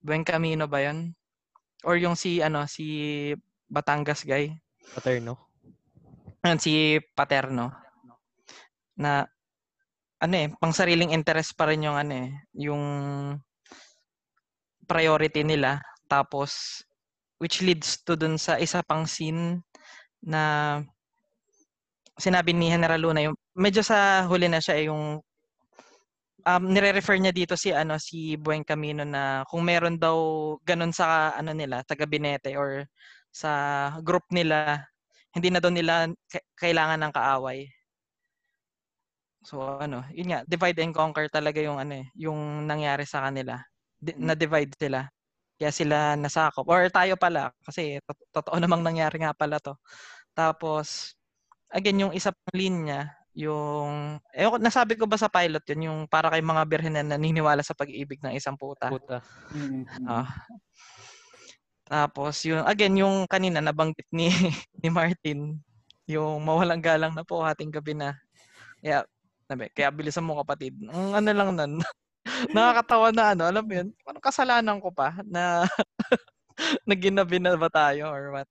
Buen Camino ba yun? Or yung si, ano, si Batangas guy. Paterno. Si Paterno. Na, ano eh, pang sariling interest pa rin yung ano eh, yung priority nila. Tapos, which leads to dun sa isa pang scene na sinabi ni General Luna, yung, medyo sa huli na siya eh, yung um, nire-refer niya dito si ano si Buen Camino na kung meron daw ganun sa ano nila sa gabinete or sa group nila hindi na daw nila ka- kailangan ng kaaway. So ano, yun nga, divide and conquer talaga yung ano eh, yung nangyari sa kanila. Di- na-divide sila. Kaya sila nasakop. Or tayo pala, kasi to- totoo namang nangyari nga pala to. Tapos, again, yung isa pang linya, yung, eh, nasabi ko ba sa pilot yun, yung para kay mga birhen na naniniwala sa pag-ibig ng isang puta. Puta. Mm, mm. Tapos yung again yung kanina nabanggit ni ni Martin yung mawalang galang na po ating gabi na. Kaya sabi, kaya bilisan mo kapatid. Ang ano lang nun. nakakatawa na ano, alam mo yun, parang kasalanan ko pa na naginabi na ba tayo or what.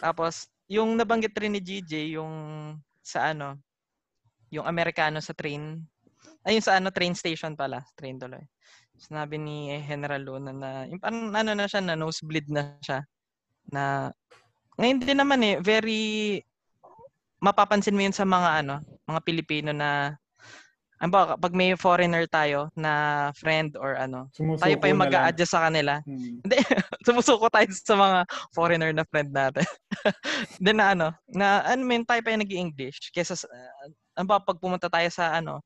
Tapos yung nabanggit rin ni GJ yung sa ano, yung Amerikano sa train. Ayun sa ano train station pala, train tuloy. Sinabi ni General Luna na yung parang ano na siya na nosebleed na siya na ngayon din naman eh very mapapansin mo yun sa mga ano mga Pilipino na ano ba, pag may foreigner tayo na friend or ano, Sumusuko tayo pa yung na lang. mag-a-adjust sa kanila. Mm. Hindi, sumusuko tayo sa mga foreigner na friend natin. Then na ano, na ano men tayo pa yung nag-English kaysa sa, uh, ano ba pag pumunta tayo sa ano,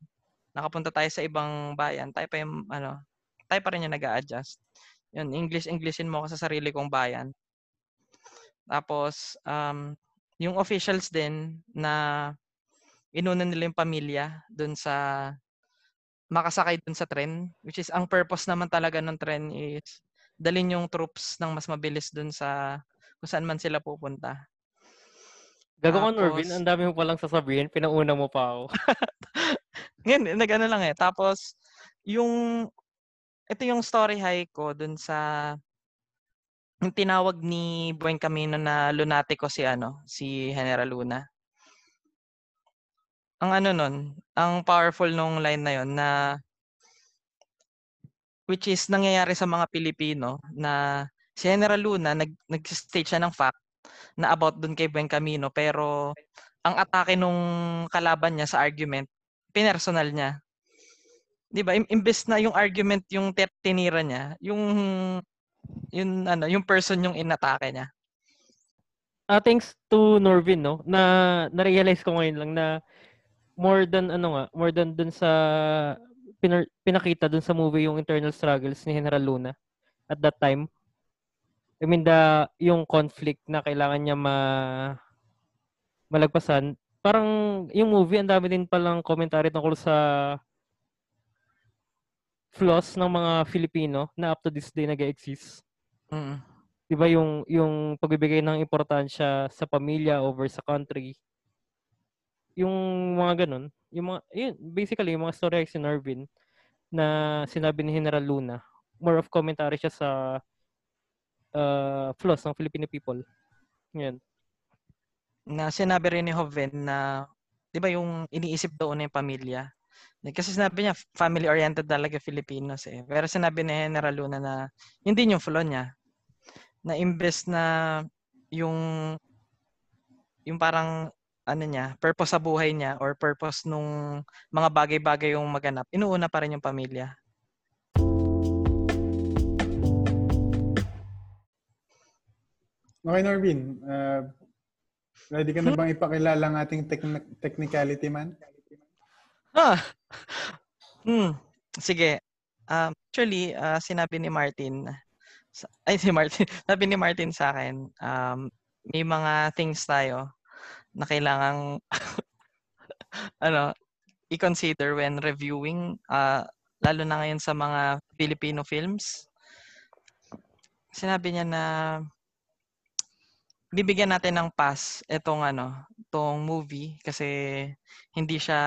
nakapunta tayo sa ibang bayan, tayo pa yung ano, tayo pa rin yung nag-a-adjust. Yun, English Englishin mo ako sa sarili kong bayan. Tapos um yung officials din na inuna nila yung pamilya dun sa makasakay dun sa tren, which is ang purpose naman talaga ng tren is dalin yung troops ng mas mabilis dun sa kung saan man sila pupunta. Gago ka, Norvin. Ang dami mo palang sasabihin. Pinauna mo pa ako. Ngayon, nag-ano lang eh. Tapos, yung, ito yung story high ko dun sa, yung tinawag ni Buen Camino na lunatico si ano, si General Luna. Ang ano nun, ang powerful nung line na yon na which is nangyayari sa mga Pilipino na si General Luna nag nag-state siya ng fact na about dun kay Buen Camino pero ang atake nung kalaban niya sa argument pinersonal niya. 'Di ba? Im- Imbes na yung argument yung tinira niya, yung yung ano, yung person yung inatake niya. Ah, thanks to Norvin, no, na na-realize ko ngayon lang na more than ano nga, more than dun sa pinar- pinakita dun sa movie yung internal struggles ni General Luna at that time. I mean, the, yung conflict na kailangan niya ma malagpasan. Parang yung movie, ang dami din palang commentary tungkol sa flaws ng mga Filipino na up to this day nag-exist. Mm. 'di ba yung yung pagbibigay ng importansya sa pamilya over sa country yung mga ganun yung mga yun, basically yung mga story si Nervin na sinabi ni General Luna more of commentary siya sa uh, flaws ng Filipino people yan Na sinabi rin ni Joven na 'di ba yung iniisip daw na yung pamilya. Kasi sinabi niya family-oriented talaga Filipinos eh. Pero sinabi ni General Luna na hindi yung flaw niya. Na imbes na yung yung parang ano niya, purpose sa buhay niya or purpose nung mga bagay-bagay yung maganap, inuuna pa rin yung pamilya. Okay, Norvin. Uh, ready ka na bang ipakilala ang ating techni- technicality man? Ah. Hmm. Sige. Um, actually, ah, sinabi ni Martin, ay si Martin, sabi ni Martin sa akin, um, may mga things tayo na kailangang ano, i-consider when reviewing, ah, lalo na ngayon sa mga Filipino films. Sinabi niya na bibigyan natin ng pass itong ano, itong movie kasi hindi siya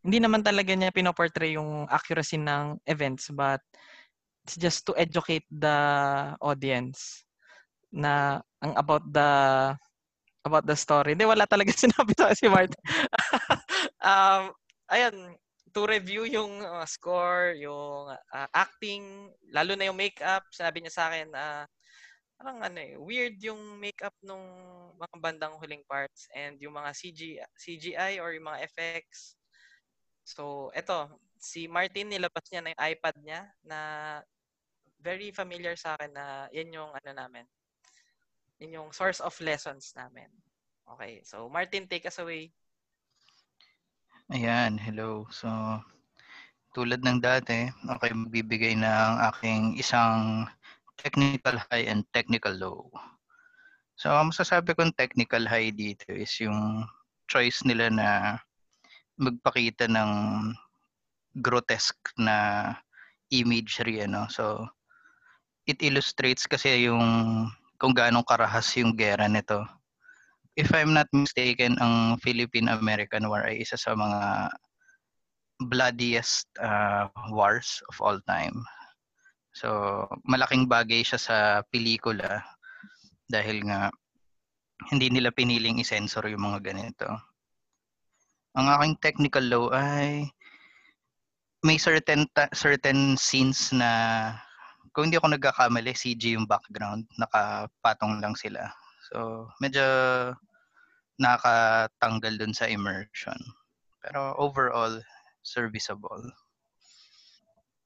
hindi naman talaga niya pinoportray yung accuracy ng events but it's just to educate the audience na ang about the about the story. Hindi, wala talaga sinabi sa si Martin. um, ayan, to review yung uh, score, yung uh, acting, lalo na yung makeup, sabi niya sa akin, uh, parang ano eh, weird yung makeup nung mga bandang huling parts and yung mga CG, CGI or yung mga effects. So, eto, si Martin nilabas niya na yung iPad niya na very familiar sa akin na yan yung ano namin. Yan yung source of lessons namin. Okay, so Martin, take us away. Ayan, hello. So, tulad ng dati, okay, magbibigay ng aking isang technical high and technical low. So, ang masasabi kong technical high dito is yung choice nila na magpakita ng grotesque na imagery, ano. So, it illustrates kasi yung kung gaano karahas yung gera nito. If I'm not mistaken, ang Philippine-American War ay isa sa mga bloodiest uh, wars of all time. So, malaking bagay siya sa pelikula dahil nga hindi nila piniling isensor yung mga ganito. Ang aking technical low ay may certain ta- certain scenes na kung hindi ako nagkakamali, CG yung background, nakapatong lang sila. So, medyo nakatanggal dun sa immersion. Pero overall, serviceable.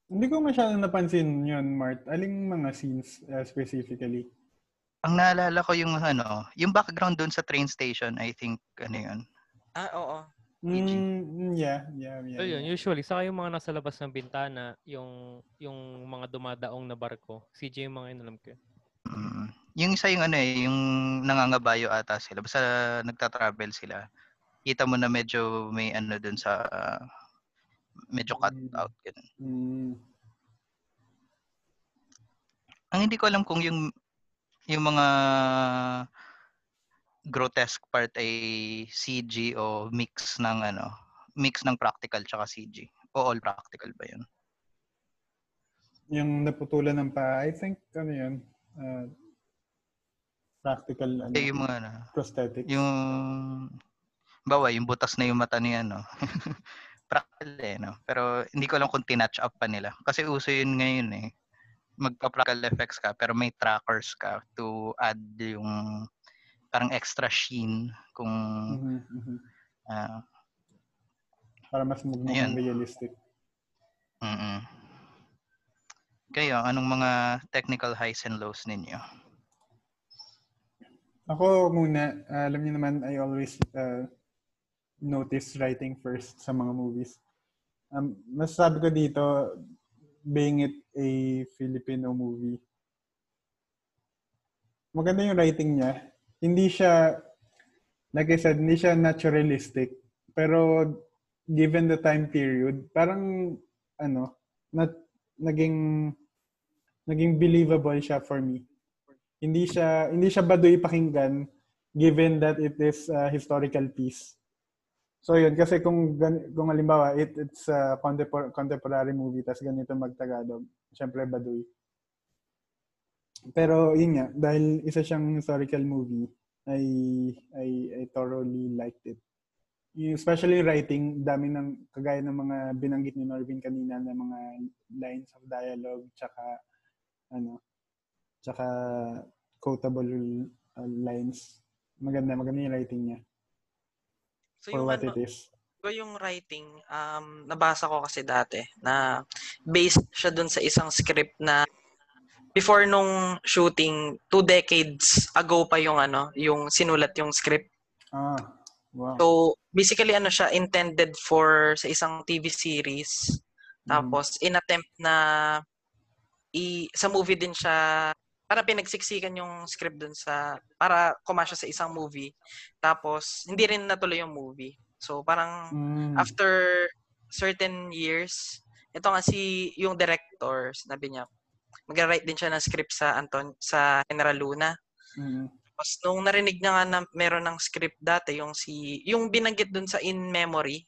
Hindi ko masyadong napansin yun, Mart. Aling mga scenes uh, specifically? Ang naalala ko yung ano, yung background dun sa train station, I think, ano yun. Ah, oo. Mm, yeah, yeah, yeah. so yun yeah. usually saka yung mga nasa labas ng bintana yung yung mga dumadaong na barko CJ yung mga inalam ko yun. Mm. Yung isa yung ano eh, yung nangangabayo ata sila. Basta nagta-travel sila. kita mo na medyo may ano dun sa uh, medyo cut Mm. out ganun. Mm. Ang hindi ko alam kung yung yung mga grotesque part ay CG o mix ng ano, mix ng practical tsaka CG. O all practical ba 'yun? Yung naputulan ng pa, I think, ano yun, uh, practical ano, Eh, yung mga ano, prosthetics. yung bawa yung butas na yung mata niya no. practical eh, no? Pero hindi ko alam kung tinatch up pa nila. Kasi uso yun ngayon eh. Magpa-practical effects ka, pero may trackers ka to add yung parang extra sheen kung Mhm, mhm. ah, Para mas magmukhang realistic. mm Kayo, anong mga technical highs and lows ninyo? Ako muna, ah, alam niyo naman, I always uh, notice writing first sa mga movies. Um, masasabi ko dito, being it a Filipino movie, maganda yung writing niya. Hindi siya, like I said, hindi siya naturalistic. Pero given the time period, parang, ano, na, naging, naging believable siya for me hindi siya hindi siya baduy pakinggan given that it is a historical piece. So yun kasi kung kung halimbawa it, it's a contempor- contemporary movie tas ganito magtagalog, syempre baduy. Pero yun nga dahil isa siyang historical movie, I I I thoroughly liked it. Especially writing, dami ng kagaya ng mga binanggit ni Norvin kanina na mga lines of dialogue tsaka ano tsaka quotable uh, lines. Maganda, maganda yung writing niya So for yung what ano, it is. ko yung writing, um, nabasa ko kasi dati na based siya dun sa isang script na before nung shooting, two decades ago pa yung ano, yung sinulat yung script. Ah, wow. So, basically ano siya, intended for sa isang TV series. Mhm. Tapos, inattempt na i, sa movie din siya, para pinagsiksikan yung script dun sa, para kumasya sa isang movie. Tapos, hindi rin natuloy yung movie. So, parang Mm. after certain years, ito nga si yung director, sinabi niya, mag-write din siya ng script sa Anton sa General Luna. Mm. Tapos nung narinig niya nga na meron ng script dati, yung si yung binanggit dun sa In Memory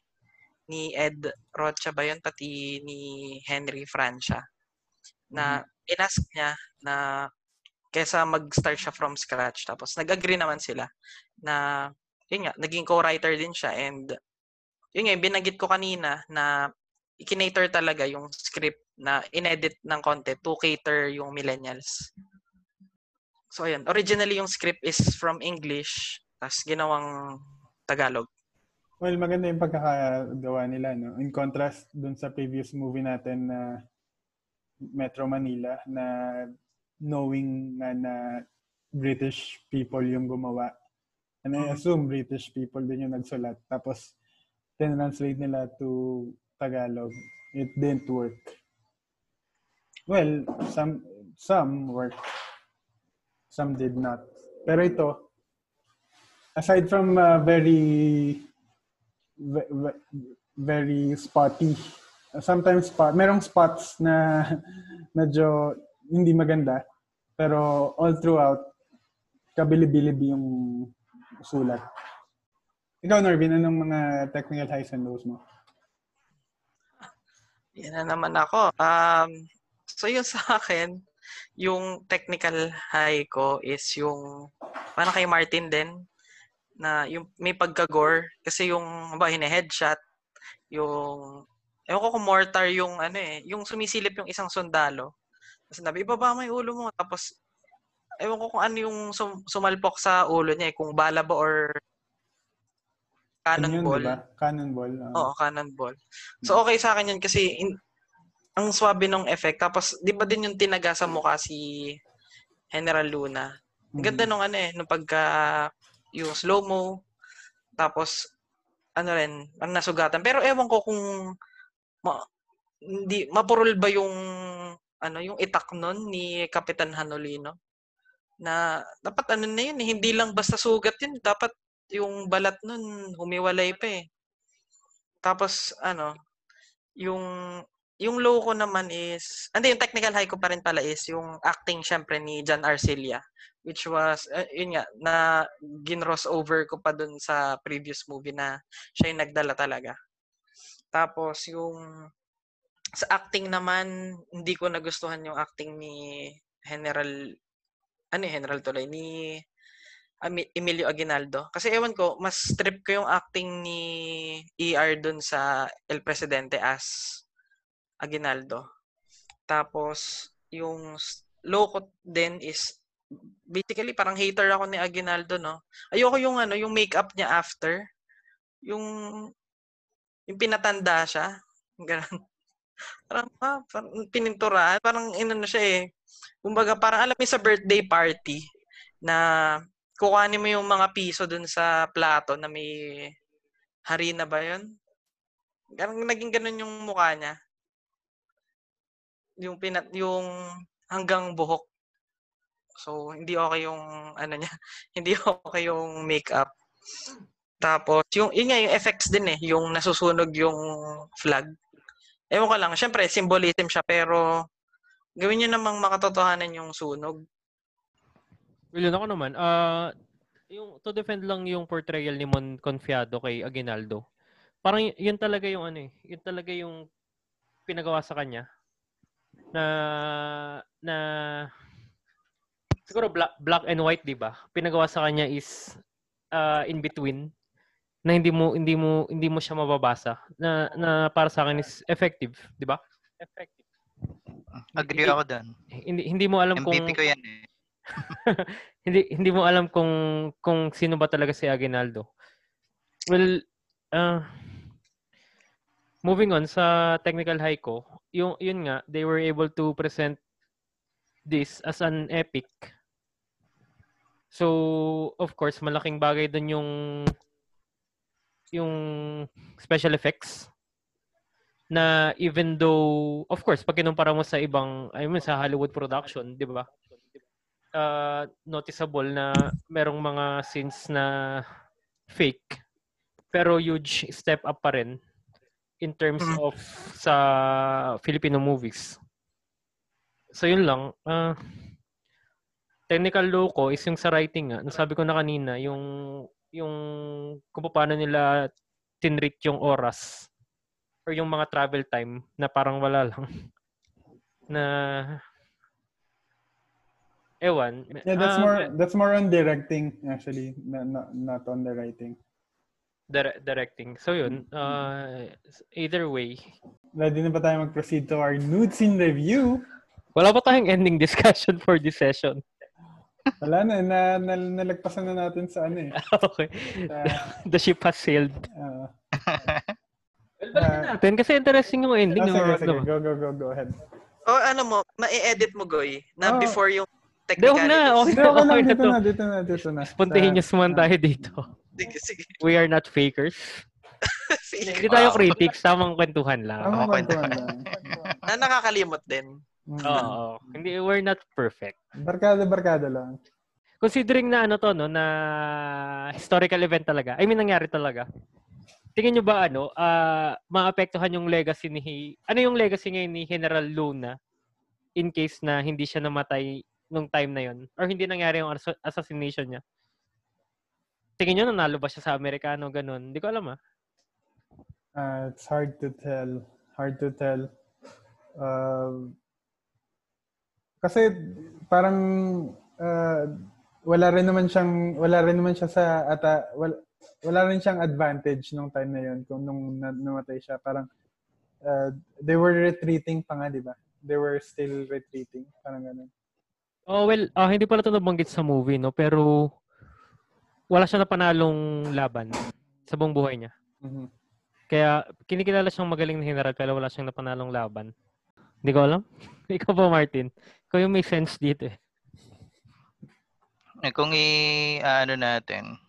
ni Ed Rocha ba yun, pati ni Henry Francia, na inask niya na kesa mag-start siya from scratch. Tapos nag-agree naman sila na yun nga, naging co-writer din siya and yun nga, yung binanggit ko kanina na ikinater talaga yung script na inedit ng konti to cater yung millennials. So, ayan. Originally, yung script is from English, tapos ginawang Tagalog. Well, maganda yung pagkakagawa nila, no? In contrast dun sa previous movie natin na Metro Manila na knowing nga na British people yung gumawa. And I Mhm. assume British people din yung nagsulat. Tapos, translate nila to Tagalog. It didn't work. Well, some some worked. Some did not. Pero ito, aside from uh, very ve- ve- very spotty. Sometimes spot, merong spots na medyo hindi maganda. Pero all throughout, kabilib-bilib yung sulat. Ikaw, Norvin, anong mga technical highs and lows mo? Yan na naman ako. Um, so yun sa akin, yung technical high ko is yung, parang kay Martin din, na yung may pagka-gore. Kasi yung, ba, hine-headshot, yung, ewan ko kung mortar yung, ano eh, yung sumisilip yung isang sundalo. Tapos sabi, ibaba mo yung ulo mo. Tapos, ewan ko kung ano yung sum- sumalpok sa ulo niya eh, kung bala ba or Ano yun, cannonball. diba? Cannonball. ah. Oo, cannonball. So okay sa akin yun kasi in, ang swabe ng effect. Tapos, di ba din yung tinaga sa mukha si General Luna? Ang ganda Mhm. nung ano eh, nung pagka yung slow-mo. Tapos, ano rin, ang nasugatan. Pero ewan ko kung ma, hindi, mapurol ba yung ano yung itak nun ni Kapitan Hanolino na dapat ano na yun eh, hindi lang basta sugat yun dapat yung balat nun, humiwalay pa eh. Tapos, ano, yung yung low ko naman is, hindi, yung technical high ko pa rin pala is yung acting syempre ni John Arcelia, which was, uh, yun nga, na ginross over ko pa dun sa previous movie na siya yung nagdala talaga. Tapos, yung sa acting naman, hindi ko nagustuhan yung acting ni General, ano yung General tuloy, ni Emilio Aguinaldo. Kasi ewan ko, mas trip ko yung acting ni ER dun sa El Presidente as Aguinaldo. Tapos, yung low ko din is basically parang hater ako ni Aguinaldo, no? Ayoko yung ano, yung makeup niya after. Yung yung pinatanda siya. Ganun. Parang, ah, parang pininturahan. Parang inano siya eh. Kumbaga, parang alam mo sa birthday party na kukuhanin mo yung mga piso dun sa plato na may harina ba yun? Parang naging ganun yung mukha niya yung pinat yung hanggang buhok. So hindi okay yung ano niya, hindi okay yung makeup. Tapos yung yun nga yung effects din eh, yung nasusunog yung flag. Ewan ko lang, syempre symbolism siya pero gawin niyo namang makatotohanan yung sunog. Yun ako naman. Uh, yung to defend lang yung portrayal ni Mon Confiado kay Aguinaldo. Parang yun talaga yung ano eh, yun talaga yung pinagawa sa kanya na na siguro black, black and white, 'di ba? Pinagawa sa kanya is uh, in between na hindi mo hindi mo hindi mo siya mababasa na na para sa akin is effective, 'di ba? Effective. Agree ako doon. Hindi hindi mo alam MVP kung MVP ko 'yan eh. hindi hindi mo alam kung kung sino ba talaga si Aguinaldo. Well, uh, moving on sa technical high ko, yung yun nga, they were able to present this as an epic. So, of course, malaking bagay dun yung yung special effects na even though, of course, pag kinumpara mo sa ibang, I mean, sa Hollywood production, di ba? Uh, noticeable na merong mga scenes na fake pero huge step up pa rin in terms mm. of sa Filipino movies. So yun lang. Uh, technical low ko is yung sa writing nga. Nasabi ko na kanina, yung yung kung paano nila tinrit yung oras or yung mga travel time na parang wala lang. na ewan. Yeah, that's uh, more that's more on directing actually, not, not, not on the writing dire- directing. So yun, uh, either way. Ready na ba tayo mag-proceed to our nude scene review? Wala pa tayong ending discussion for this session. Wala na, na, na nalagpasan na natin sa ano eh. okay. Uh, The ship has sailed. Uh, well, uh, natin kasi interesting yung ending. Oh, sige, sige. Go, go, go, go ahead. O oh, ano mo, ma-edit mo, Goy, na oh. before yung technicalities. na, okay, okay, okay, na, dito na, dito na, dito na. Spontaneous man tayo dito. Sige, sige. We are not fakers. Hindi tayo critics, tamang kwentuhan lang. Tamang kwentuhan lang. na nakakalimot din. Mm. Oo. Hindi, we're not perfect. Barkada-barkada lang. Considering na ano to, no, na historical event talaga. I mean, nangyari talaga. Tingin nyo ba ano, uh, maapektuhan yung legacy ni, ano yung legacy ngayon ni General Luna in case na hindi siya namatay nung time na yon or hindi nangyari yung assassination niya? Tingin nyo, nanalo ba siya sa Amerikano, ganun? Hindi ko alam ah. Uh, it's hard to tell. Hard to tell. Uh, kasi parang uh, wala rin naman siyang wala rin naman siya sa ata wala, wala rin siyang advantage nung time na yon kung nung namatay siya parang uh, they were retreating pa nga di ba they were still retreating parang ganun oh well uh, hindi pala ito nabanggit sa movie no pero wala siya na panalong laban sa buong buhay niya. Mm-hmm. Kaya kinikilala siyang magaling na general pero wala siyang napanalong laban. Hindi ko alam. Ikaw ba, Martin? Ikaw yung may sense dito eh. eh kung i ano natin,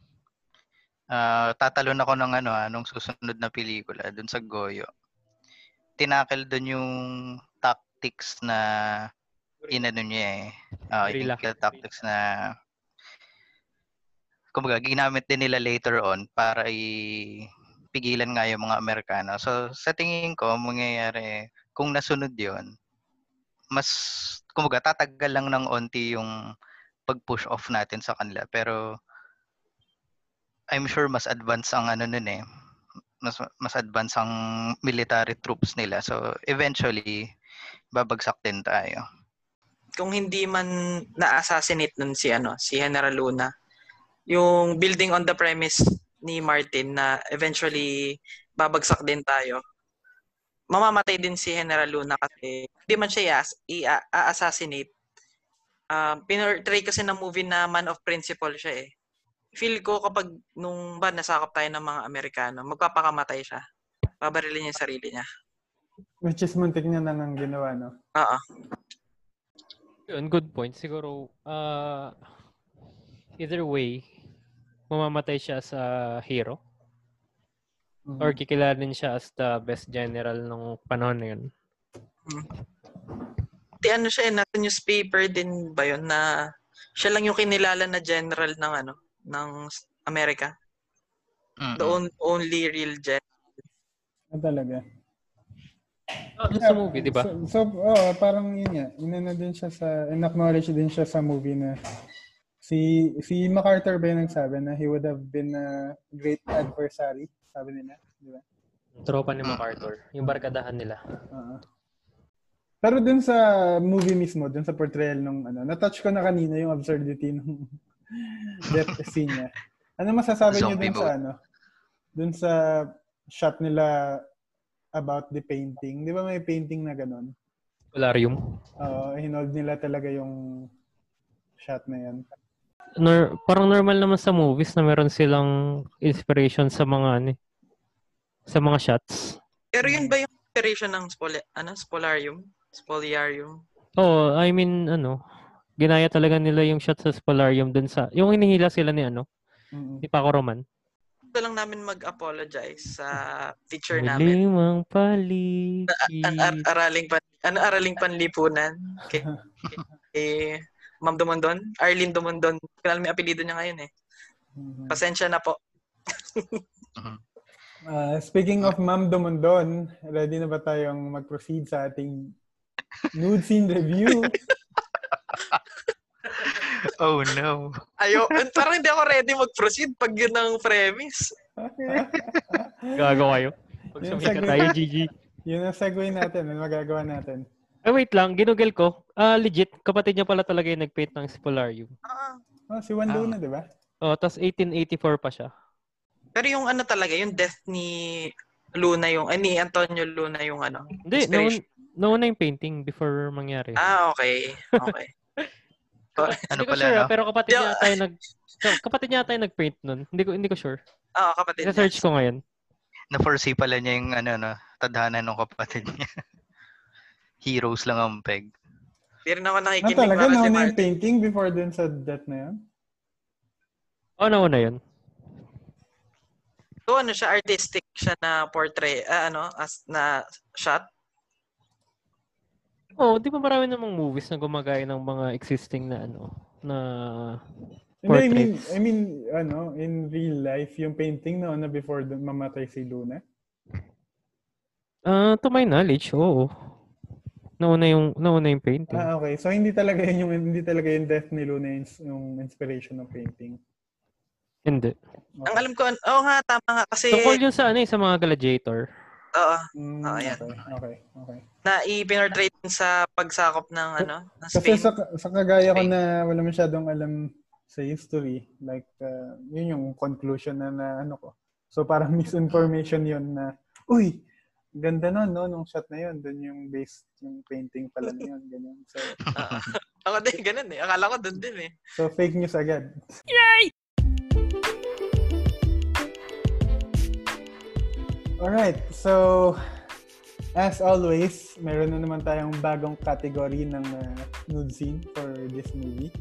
uh, tatalon ako ng ano, anong susunod na pelikula dun sa Goyo. Tinakil dun yung tactics na inano niya eh. Uh, yung tactics na kumbaga, ginamit din nila later on para ipigilan nga yung mga Amerikano. So, sa tingin ko, mangyayari, kung nasunod yon mas, kumbaga, tatagal lang ng onti yung pag-push off natin sa kanila. Pero, I'm sure mas advanced ang ano nun eh. Mas, mas advanced ang military troops nila. So, eventually, babagsak din tayo. Kung hindi man na-assassinate nun si ano, si General Luna, yung building on the premise ni Martin na eventually babagsak din tayo. Mamamatay din si General Luna kasi hindi man siya i-assassinate. Uh, pinortray kasi ng movie na man of principle siya eh. Feel ko kapag nung ba nasakop tayo ng mga Amerikano, magpapakamatay siya. Babarilin niya yung sarili niya. Which is muntik niya na nang ginawa, no? Oo. Yun, good point. Siguro, uh, either way, mamamatay siya sa hero? Mm-hmm. Or kikilanin siya as the best general nung panahon na yun? Hmm. Di ano siya, eh, nasa newspaper din ba yun na siya lang yung kinilala na general ng ano, ng Amerika. Mm-hmm. The on, only real general. Ah, talaga? Oh, yeah, sa movie, di ba? So, so oh, parang yun nga. Inano din siya sa, in-acknowledge din siya sa movie na Si si MacArthur ba yung nagsabi na he would have been a great adversary, sabi nila, di ba? Tropa ni MacArthur, yung barkadahan nila. Uh-huh. Pero dun sa movie mismo, dun sa portrayal nung ano, na-touch ko na kanina yung absurdity nung death scene niya. Ano masasabi niyo dun sa ano? Dun sa shot nila about the painting. Di ba may painting na ganun? Polarium. Oo, uh, hinold nila talaga yung shot na yan nor, parang normal naman sa movies na meron silang inspiration sa mga ano, eh, sa mga shots. Pero yun ba yung inspiration ng spoli, ano, spolarium? Spoliarium? Oo, oh, I mean, ano, ginaya talaga nila yung shot sa spolarium dun sa, yung hinihila sila ni ano, mm-hmm. ni Paco Roman. Gusto lang namin mag-apologize sa teacher namin. Limang paligid. An ar- araling pan ano araling panlipunan. Okay. eh, Ma'am Dumondon, Arlene Dumondon. Kailan may apelido niya ngayon eh. Mm-hmm. Pasensya na po. uh, speaking of Ma'am Dumondon, ready na ba tayong mag-proceed sa ating nude scene review? oh no. Ayo, parang hindi ako ready mag-proceed pag yun ang premise. Gagawa yun. Pag sumikat tayo, GG. Yun ang segue natin. Ano magagawa natin? Eh, wait lang. Ginugel ko. Ah, uh, legit. Kapatid niya pala talaga yung nag-paint ng Spolarium. Ah. Oh, si Juan Luna, ah. di ba? Oh, tas 1884 pa siya. Pero yung ano talaga, yung death ni Luna yung, eh, ni Antonio Luna yung ano? Hindi, noon, noon na yung painting before mangyari. Ah, okay. Okay. ano pala, sure, no? pero kapatid niya tayo nag kapatid niya tayo nag-paint noon. Hindi ko hindi ko sure. Oo, oh, kapatid. Sa search ko ngayon. Na-foresee pala niya yung ano no, tadhana ng kapatid niya. heroes lang ang peg. Hindi rin ako nakikinig. Ah, talaga? Nauna si yung painting before dun sa death na yan? Oo, oh, nauna yun. So, ano siya, artistic siya na portrait, uh, ano, as na shot? Oo, oh, di ba marami namang movies na gumagaya ng mga existing na ano, na portraits? I mean, I mean, ano, in real life, yung painting na na before mamatay si Luna? Uh, to my knowledge, oo. Nauna yung nauna yung painting. Ah, okay. So hindi talaga yun yung hindi talaga yung death ni Luna yung, yung inspiration ng painting. Hindi. Okay. Ang alam ko, oo oh, nga, tama nga. Kasi... Tungkol yun sa ano eh, sa mga gladiator. Oo. Mm, oh, yan. Okay, okay, okay. Na i-penetrate sa pagsakop ng ano, ng Spain. Kasi sa, sa kagaya ko na wala masyadong alam sa history, like, uh, yun yung conclusion na, na ano ko. So parang misinformation yun na, uy, Ganda nun, no? Nung shot na yun. Doon yung base, yung painting pala na yun. Ganyan. So, uh, ako din, ganun eh. Akala ko doon din eh. So, fake news agad. Yay! Alright, so as always, meron na naman tayong bagong category ng uh, nude scene for this movie.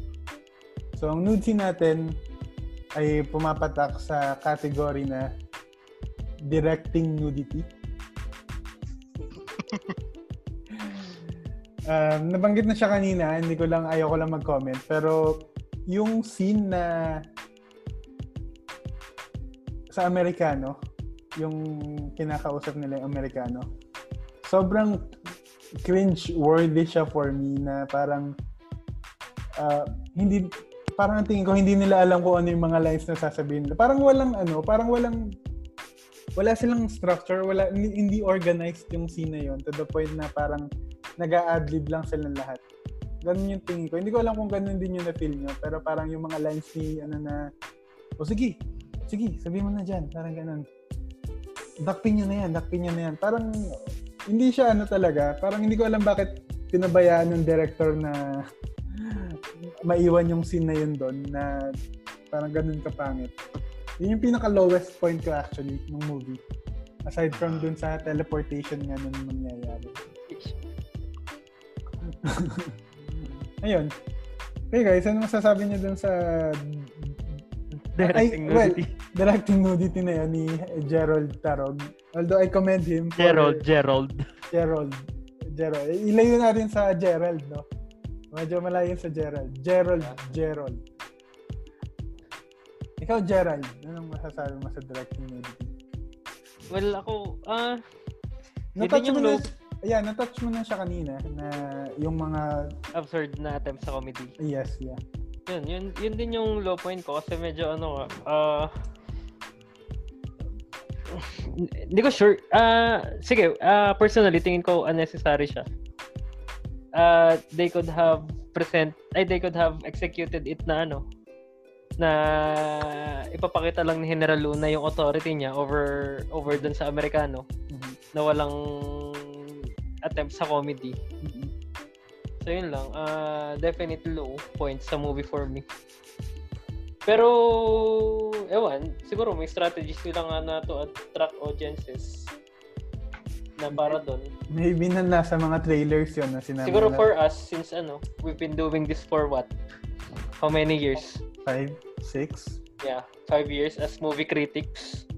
So, ang nude scene natin ay pumapatak sa category na directing nudity um, nabanggit na siya kanina, hindi ko lang, ayaw ko lang mag-comment. Pero yung scene na sa Amerikano, yung kinakausap nila yung Amerikano, sobrang cringe-worthy siya for me na parang uh, hindi parang tingin ko hindi nila alam kung ano yung mga lines na sasabihin nila. Parang walang ano, parang walang wala silang structure, wala hindi organized yung scene na yon to the point na parang nag-a-adlib lang silang lahat. Ganun yung tingin ko. Hindi ko alam kung ganun din yung na-feel nyo, pero parang yung mga lines ni ano na, o sige, sige, sabihin mo na dyan. Parang ganun. Dakpin nyo na yan, dakpin nyo na yan. Parang hindi siya ano talaga. Parang hindi ko alam bakit pinabayaan ng director na maiwan yung scene na yun doon na parang ganun kapangit. Yun yung pinaka lowest point ko actually ng movie. Aside from dun sa teleportation nga nung mangyayari. Ayun. Okay guys, ano masasabi niyo dun sa Directing well, nudity. directing nudity na yan ni Gerald Tarog. Although I commend him for Gerald, Gerald. Gerald. Gerald. Ilayo natin sa Gerald, no? Medyo malayo sa Gerald. Gerald, Gerald. Ikaw, Gerald, anong masasabi mo sa directing nudity? Well, ako, ah, yun Na-touch din yung mo na, low, ayan, na-touch mo na siya kanina na yung mga, absurd na attempt sa comedy. yes, yeah. Yun, yun, yun din yung low point ko kasi medyo ano, ah, hindi ko sure. Ah, sige, ah, personally, tingin ko unnecessary siya. Ah, they could have present, ay, they could have executed it na ano, na ipapakita lang ni General Luna yung authority niya over over dun sa Amerikano Mhm. na walang attempt sa comedy. So yun lang, ah definite low points sa movie for me. Pero, ewan, siguro may strategies sila nga na to attract audiences na para doon. Maybe na nasa mga trailers yun na sinabi Siguro nila. for us, since ano, we've been doing this for what? How many years? Five, six? Yeah, five years as movie critics.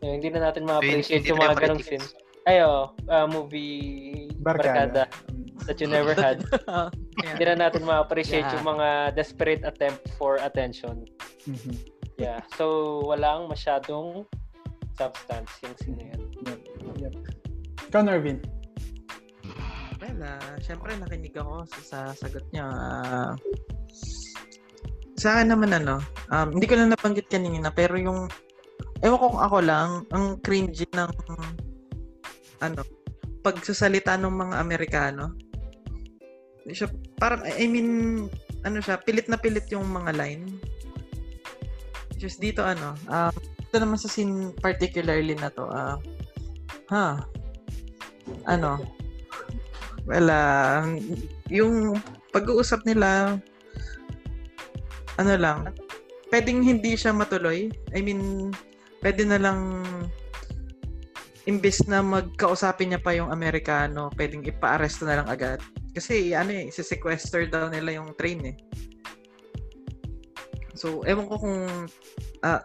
Yeah, hindi na natin ma-appreciate yung mga ganong critics. Scene. Ay, oh, ah, movie Barkada. Barkada that you never had. Yeah. Hindi na natin ma-appreciate Yeah. yung mga desperate attempt for attention. Mhm. Yeah. So, walang masyadong substance yung scene na yan. Yep. Yep. Ikaw, Norvin. Well, ah, syempre nakinig ako sa, sa sagot niya. Ah, sa akin naman ano, um, hindi ko lang nabanggit kanina, pero yung, ewan ko kung ako lang, ang cringy ng, ano, pagsasalita ng mga Amerikano. Siya, parang, I mean, ano siya, pilit na pilit yung mga line. Just dito, ano, um, ito naman sa scene particularly na to, ah, ha, ano, well, ah, yung pag-uusap nila, ano lang, pwedeng hindi siya matuloy. I mean, pwede na lang imbes na magkausapin niya pa yung Amerikano, pwedeng ipa-arresto na lang agad. Kasi ano eh, sequester daw nila yung train eh. So, ewan ko kung ah,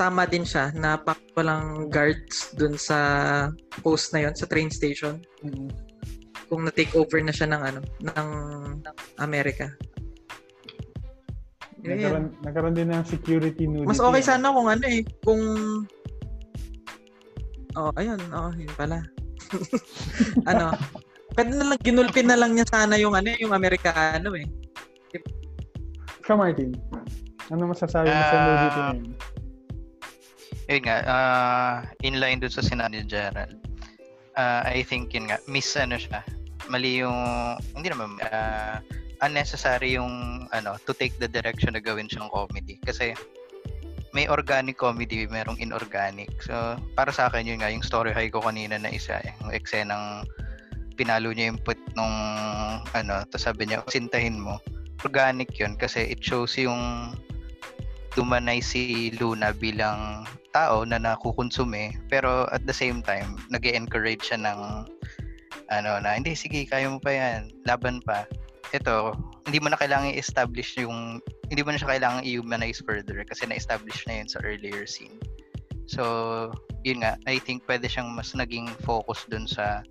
tama din siya na pak walang guards dun sa post na yon sa train station Mhm. kung na-take over na siya ng ano, ng Amerika. Nagkaroon, nagkaroon din ng security nudity. Mas okay sana kung ano eh, kung Oh, ayun, oh, yun pala. ano, pwede na lang, ginulpin na lang niya sana yung ano, yung Amerikano eh. Ikaw, Martin. Ano masasabi mo sa Ah, nudity na yun? Yun nga, ah, in line dun sa sinabi ni Gerald. Ah, I think yun nga, miss ano siya. Mali yung, hindi naman, ah, unnecessary yung, ano, to take the direction na gawin siyang comedy. Kasi, may organic comedy, merong inorganic. So, para sa akin yun nga, yung story high ko kanina na isa, yung eksenang pinalo niya yung put nung, ano, to sabi niya, sintahin mo. Organic yun kasi it shows yung dumanay si Luna bilang tao na nakukonsume pero at the same time nag encourage siya ng ano na hindi sige kaya mo pa yan laban pa ito hindi mo na kailangan i-establish yung hindi mo na siya kailangan i-humanize further kasi na-establish na yun sa earlier scene so yun nga I think pwede siyang mas naging focus dun sa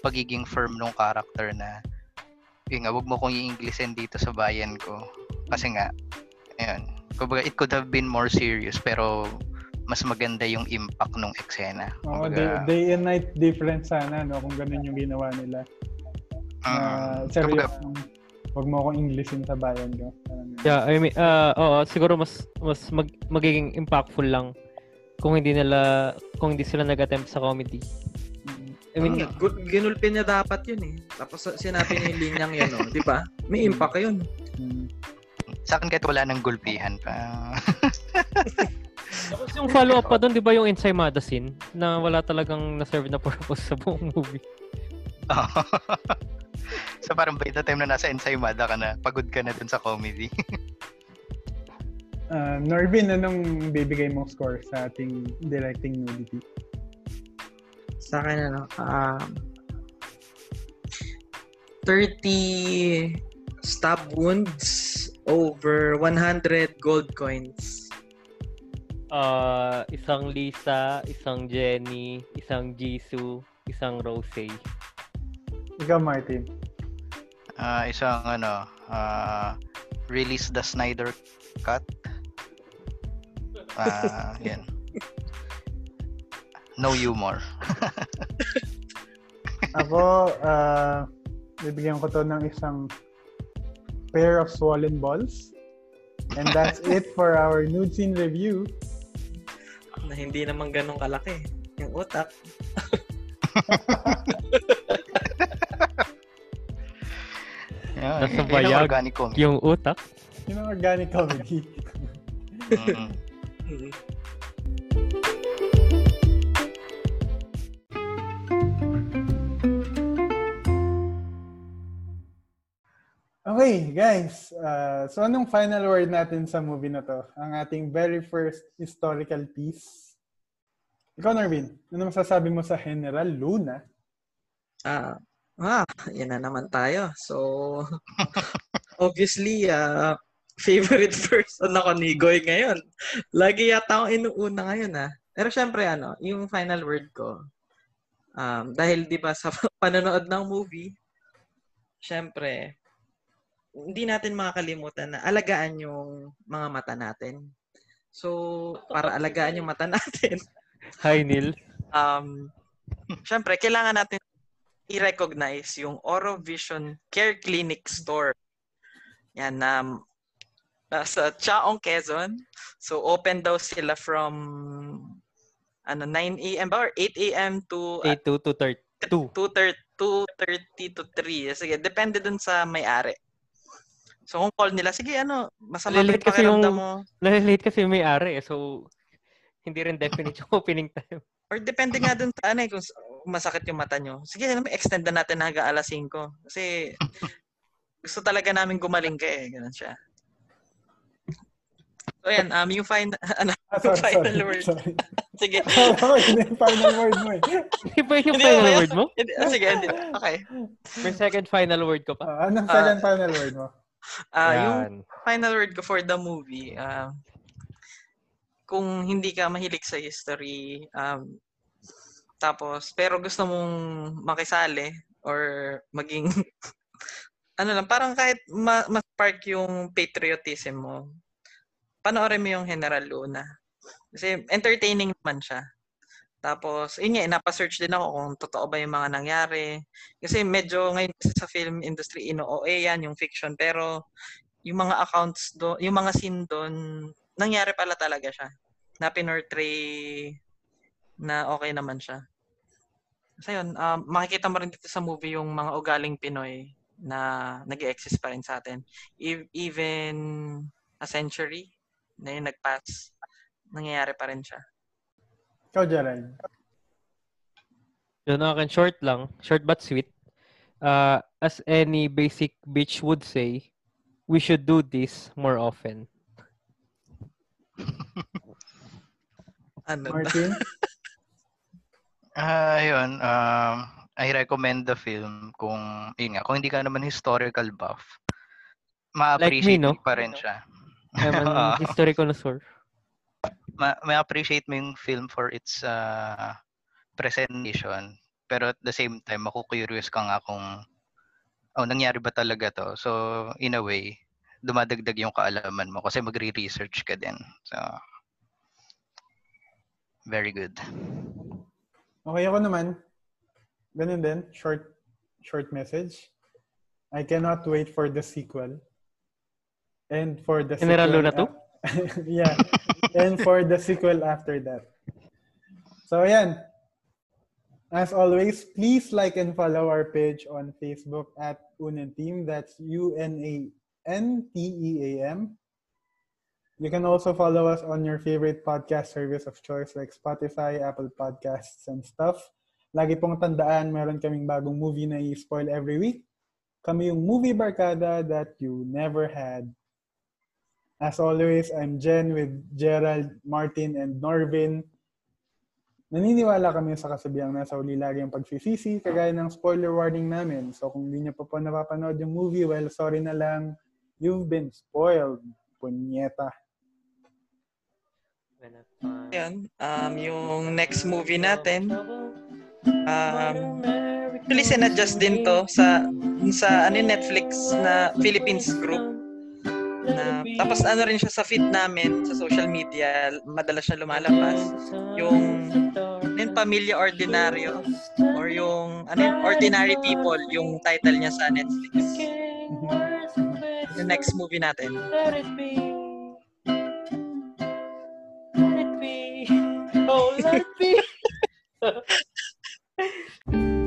pagiging firm ng character na yun nga wag mo kong i-Englishin dito sa bayan ko kasi nga ayun kumbaga it could have been more serious pero mas maganda yung impact ng eksena. Oo, day, Kumbaga, day and night difference sana, no? Kung ganun yung ginawa nila. mm, Uh, kumbaga, wag mo akong Englishin sa bayan ko. Yeah, I mean, uh, oo, siguro mas mas mag, magiging impactful lang kung hindi nila kung hindi sila nag-attempt sa comedy. Mm. I mean, Parang gu- ginulpin niya dapat yun eh. Tapos sinabi niya yung linyang yun, no? di ba? May impact yun. Mm. sa akin kahit wala nang gulpihan pa. tapos yung follow-up pa doon, di ba yung Ensaymada scene na wala talagang na-serve na purpose sa buong movie. so parang by the time na nasa Ensaymada ka na, pagod ka na dun sa comedy. Uh, Norvin, anong bibigay mong score sa ating directing nudity? Sa akin, ano, um, 30 stab wounds over 100 gold coins. Uh, isang Lisa, isang Jenny, isang Jisoo, isang Rose. Ikaw, Martin. Ah, isang ano, ah, release the Snyder Cut. Ah, yan. No humor. Ako, uh, bibigyan ko to ng isang pair of swollen balls. And that's it for our nude scene review. Na hindi naman ganun kalaki. Yung utak. Yan, Nasa bayag. organic comedy. Yung utak. Yun ang organic comedy. Mm. Mm. Okay, guys. Uh, so anong final word natin sa movie na to? Ang ating very first historical piece. Ikaw, Norvin, ano masasabi mo sa General Luna? Ah, ah, yan na naman tayo. So, obviously, ah, favorite person ako ni Goy ngayon. Lagi yata akong inuuna ngayon, ah. Pero syempre, ano, yung final word ko, um, dahil di ba sa panonood ng movie, syempre, hindi natin makakalimutan na alagaan yung mga mata natin. So, para alagaan yung mata natin, Hi, Neil. um, syempre, kailangan natin i-recognize yung Orovision Care Clinic Store. Yan, um, sa Chaong, Quezon. So, open daw sila from ano 9 a.m. ba or 8 a.m. to 8 to 2.32. 2.30 to 3. Sige, depende dun sa may-ari. So, kung call nila, sige, ano, masama yung kasi yung- mo? Nalilate kasi yung may-ari eh. So, hindi rin definite yung opening time. Or depende nga dun sa ano eh, kung masakit yung mata nyo. Sige, ano, extend na natin hanggang alas 5. Kasi gusto talaga namin gumaling ka eh. Ganun siya. So, yan. Um, yung final, ano, Ah, sorry, Final sorry. word. sorry. sige. Ko yun yung final word mo eh. Hindi ba yung final word mo? Hindi, ah, sige, hindi. Okay. May second final word ko pa. Ah, anong second final word mo? Ah, yung final word ko for the movie, um, kung hindi ka mahilig sa history, um, tapos, pero gusto mong makisali or maging, ano lang, parang kahit ma- ma-spark yung patriotism mo, panoorin mo yung General Luna. Kasi entertaining naman siya. Tapos, yun nga, napasearch din ako kung totoo ba yung mga nangyari. Kasi medyo ngayon sa film industry, ino-OA yan, yung fiction. Pero, yung mga accounts do, yung mga scene doon, nangyari pala talaga siya. Na pinortray na okay naman siya. So yun, um, makikita mo rin dito sa movie yung mga ugaling Pinoy na nag exist pa rin sa atin. E- even a century na yung nag-pass, nangyayari pa rin siya. Ikaw, Gerald. Yun akin, short lang. Short but sweet. Uh, as any basic bitch would say, we should do this more often. Ano? Martin? Ah, yun. Um, I recommend the film kung, yun nga, kung hindi ka naman historical buff, ma-appreciate no? mo pa rin siya. I'm an history connoisseur. ma- ma-appreciate mo yung film for its uh, presentation. Pero at the same time, maku-curious ka nga kung oh, nangyari ba talaga to? So, in a way, dumadagdag yung kaalaman mo kasi magre-research ka din. So, Very good. Okay ako naman. Ganun din. Short, short message. I cannot wait for the sequel. And for the General sequel Luna too? af- yeah. and for the sequel after that. So, yan. As always, please like and follow our page on Facebook at Unan Team. That's U-N-A-N-T-E-A-M. You can also follow us on your favorite podcast service of choice like Spotify, Apple Podcasts, and stuff. Lagi pong tandaan, meron kaming bagong movie na i-spoil every week. Kami yung movie barkada that you never had. As always, I'm Jen with Gerald, Martin, and Norvin. Naniniwala kami sa kasabihang nasa uli lagi ang pagsisisi, kagaya ng spoiler warning namin. So kung hindi niyo pa po napapanood yung movie, well, sorry na lang. You've been spoiled. Punyeta. Yun, um, yung next movie natin, um, actually sinadjust din to sa sa ano Netflix na Philippines group. Na tapos ano rin siya sa feed namin sa social media madalas siya lumalabas. Yung ano yung Pamilya Ordinaryo or yung ano Ordinary People yung title niya sa Netflix. Yung next movie natin Marty.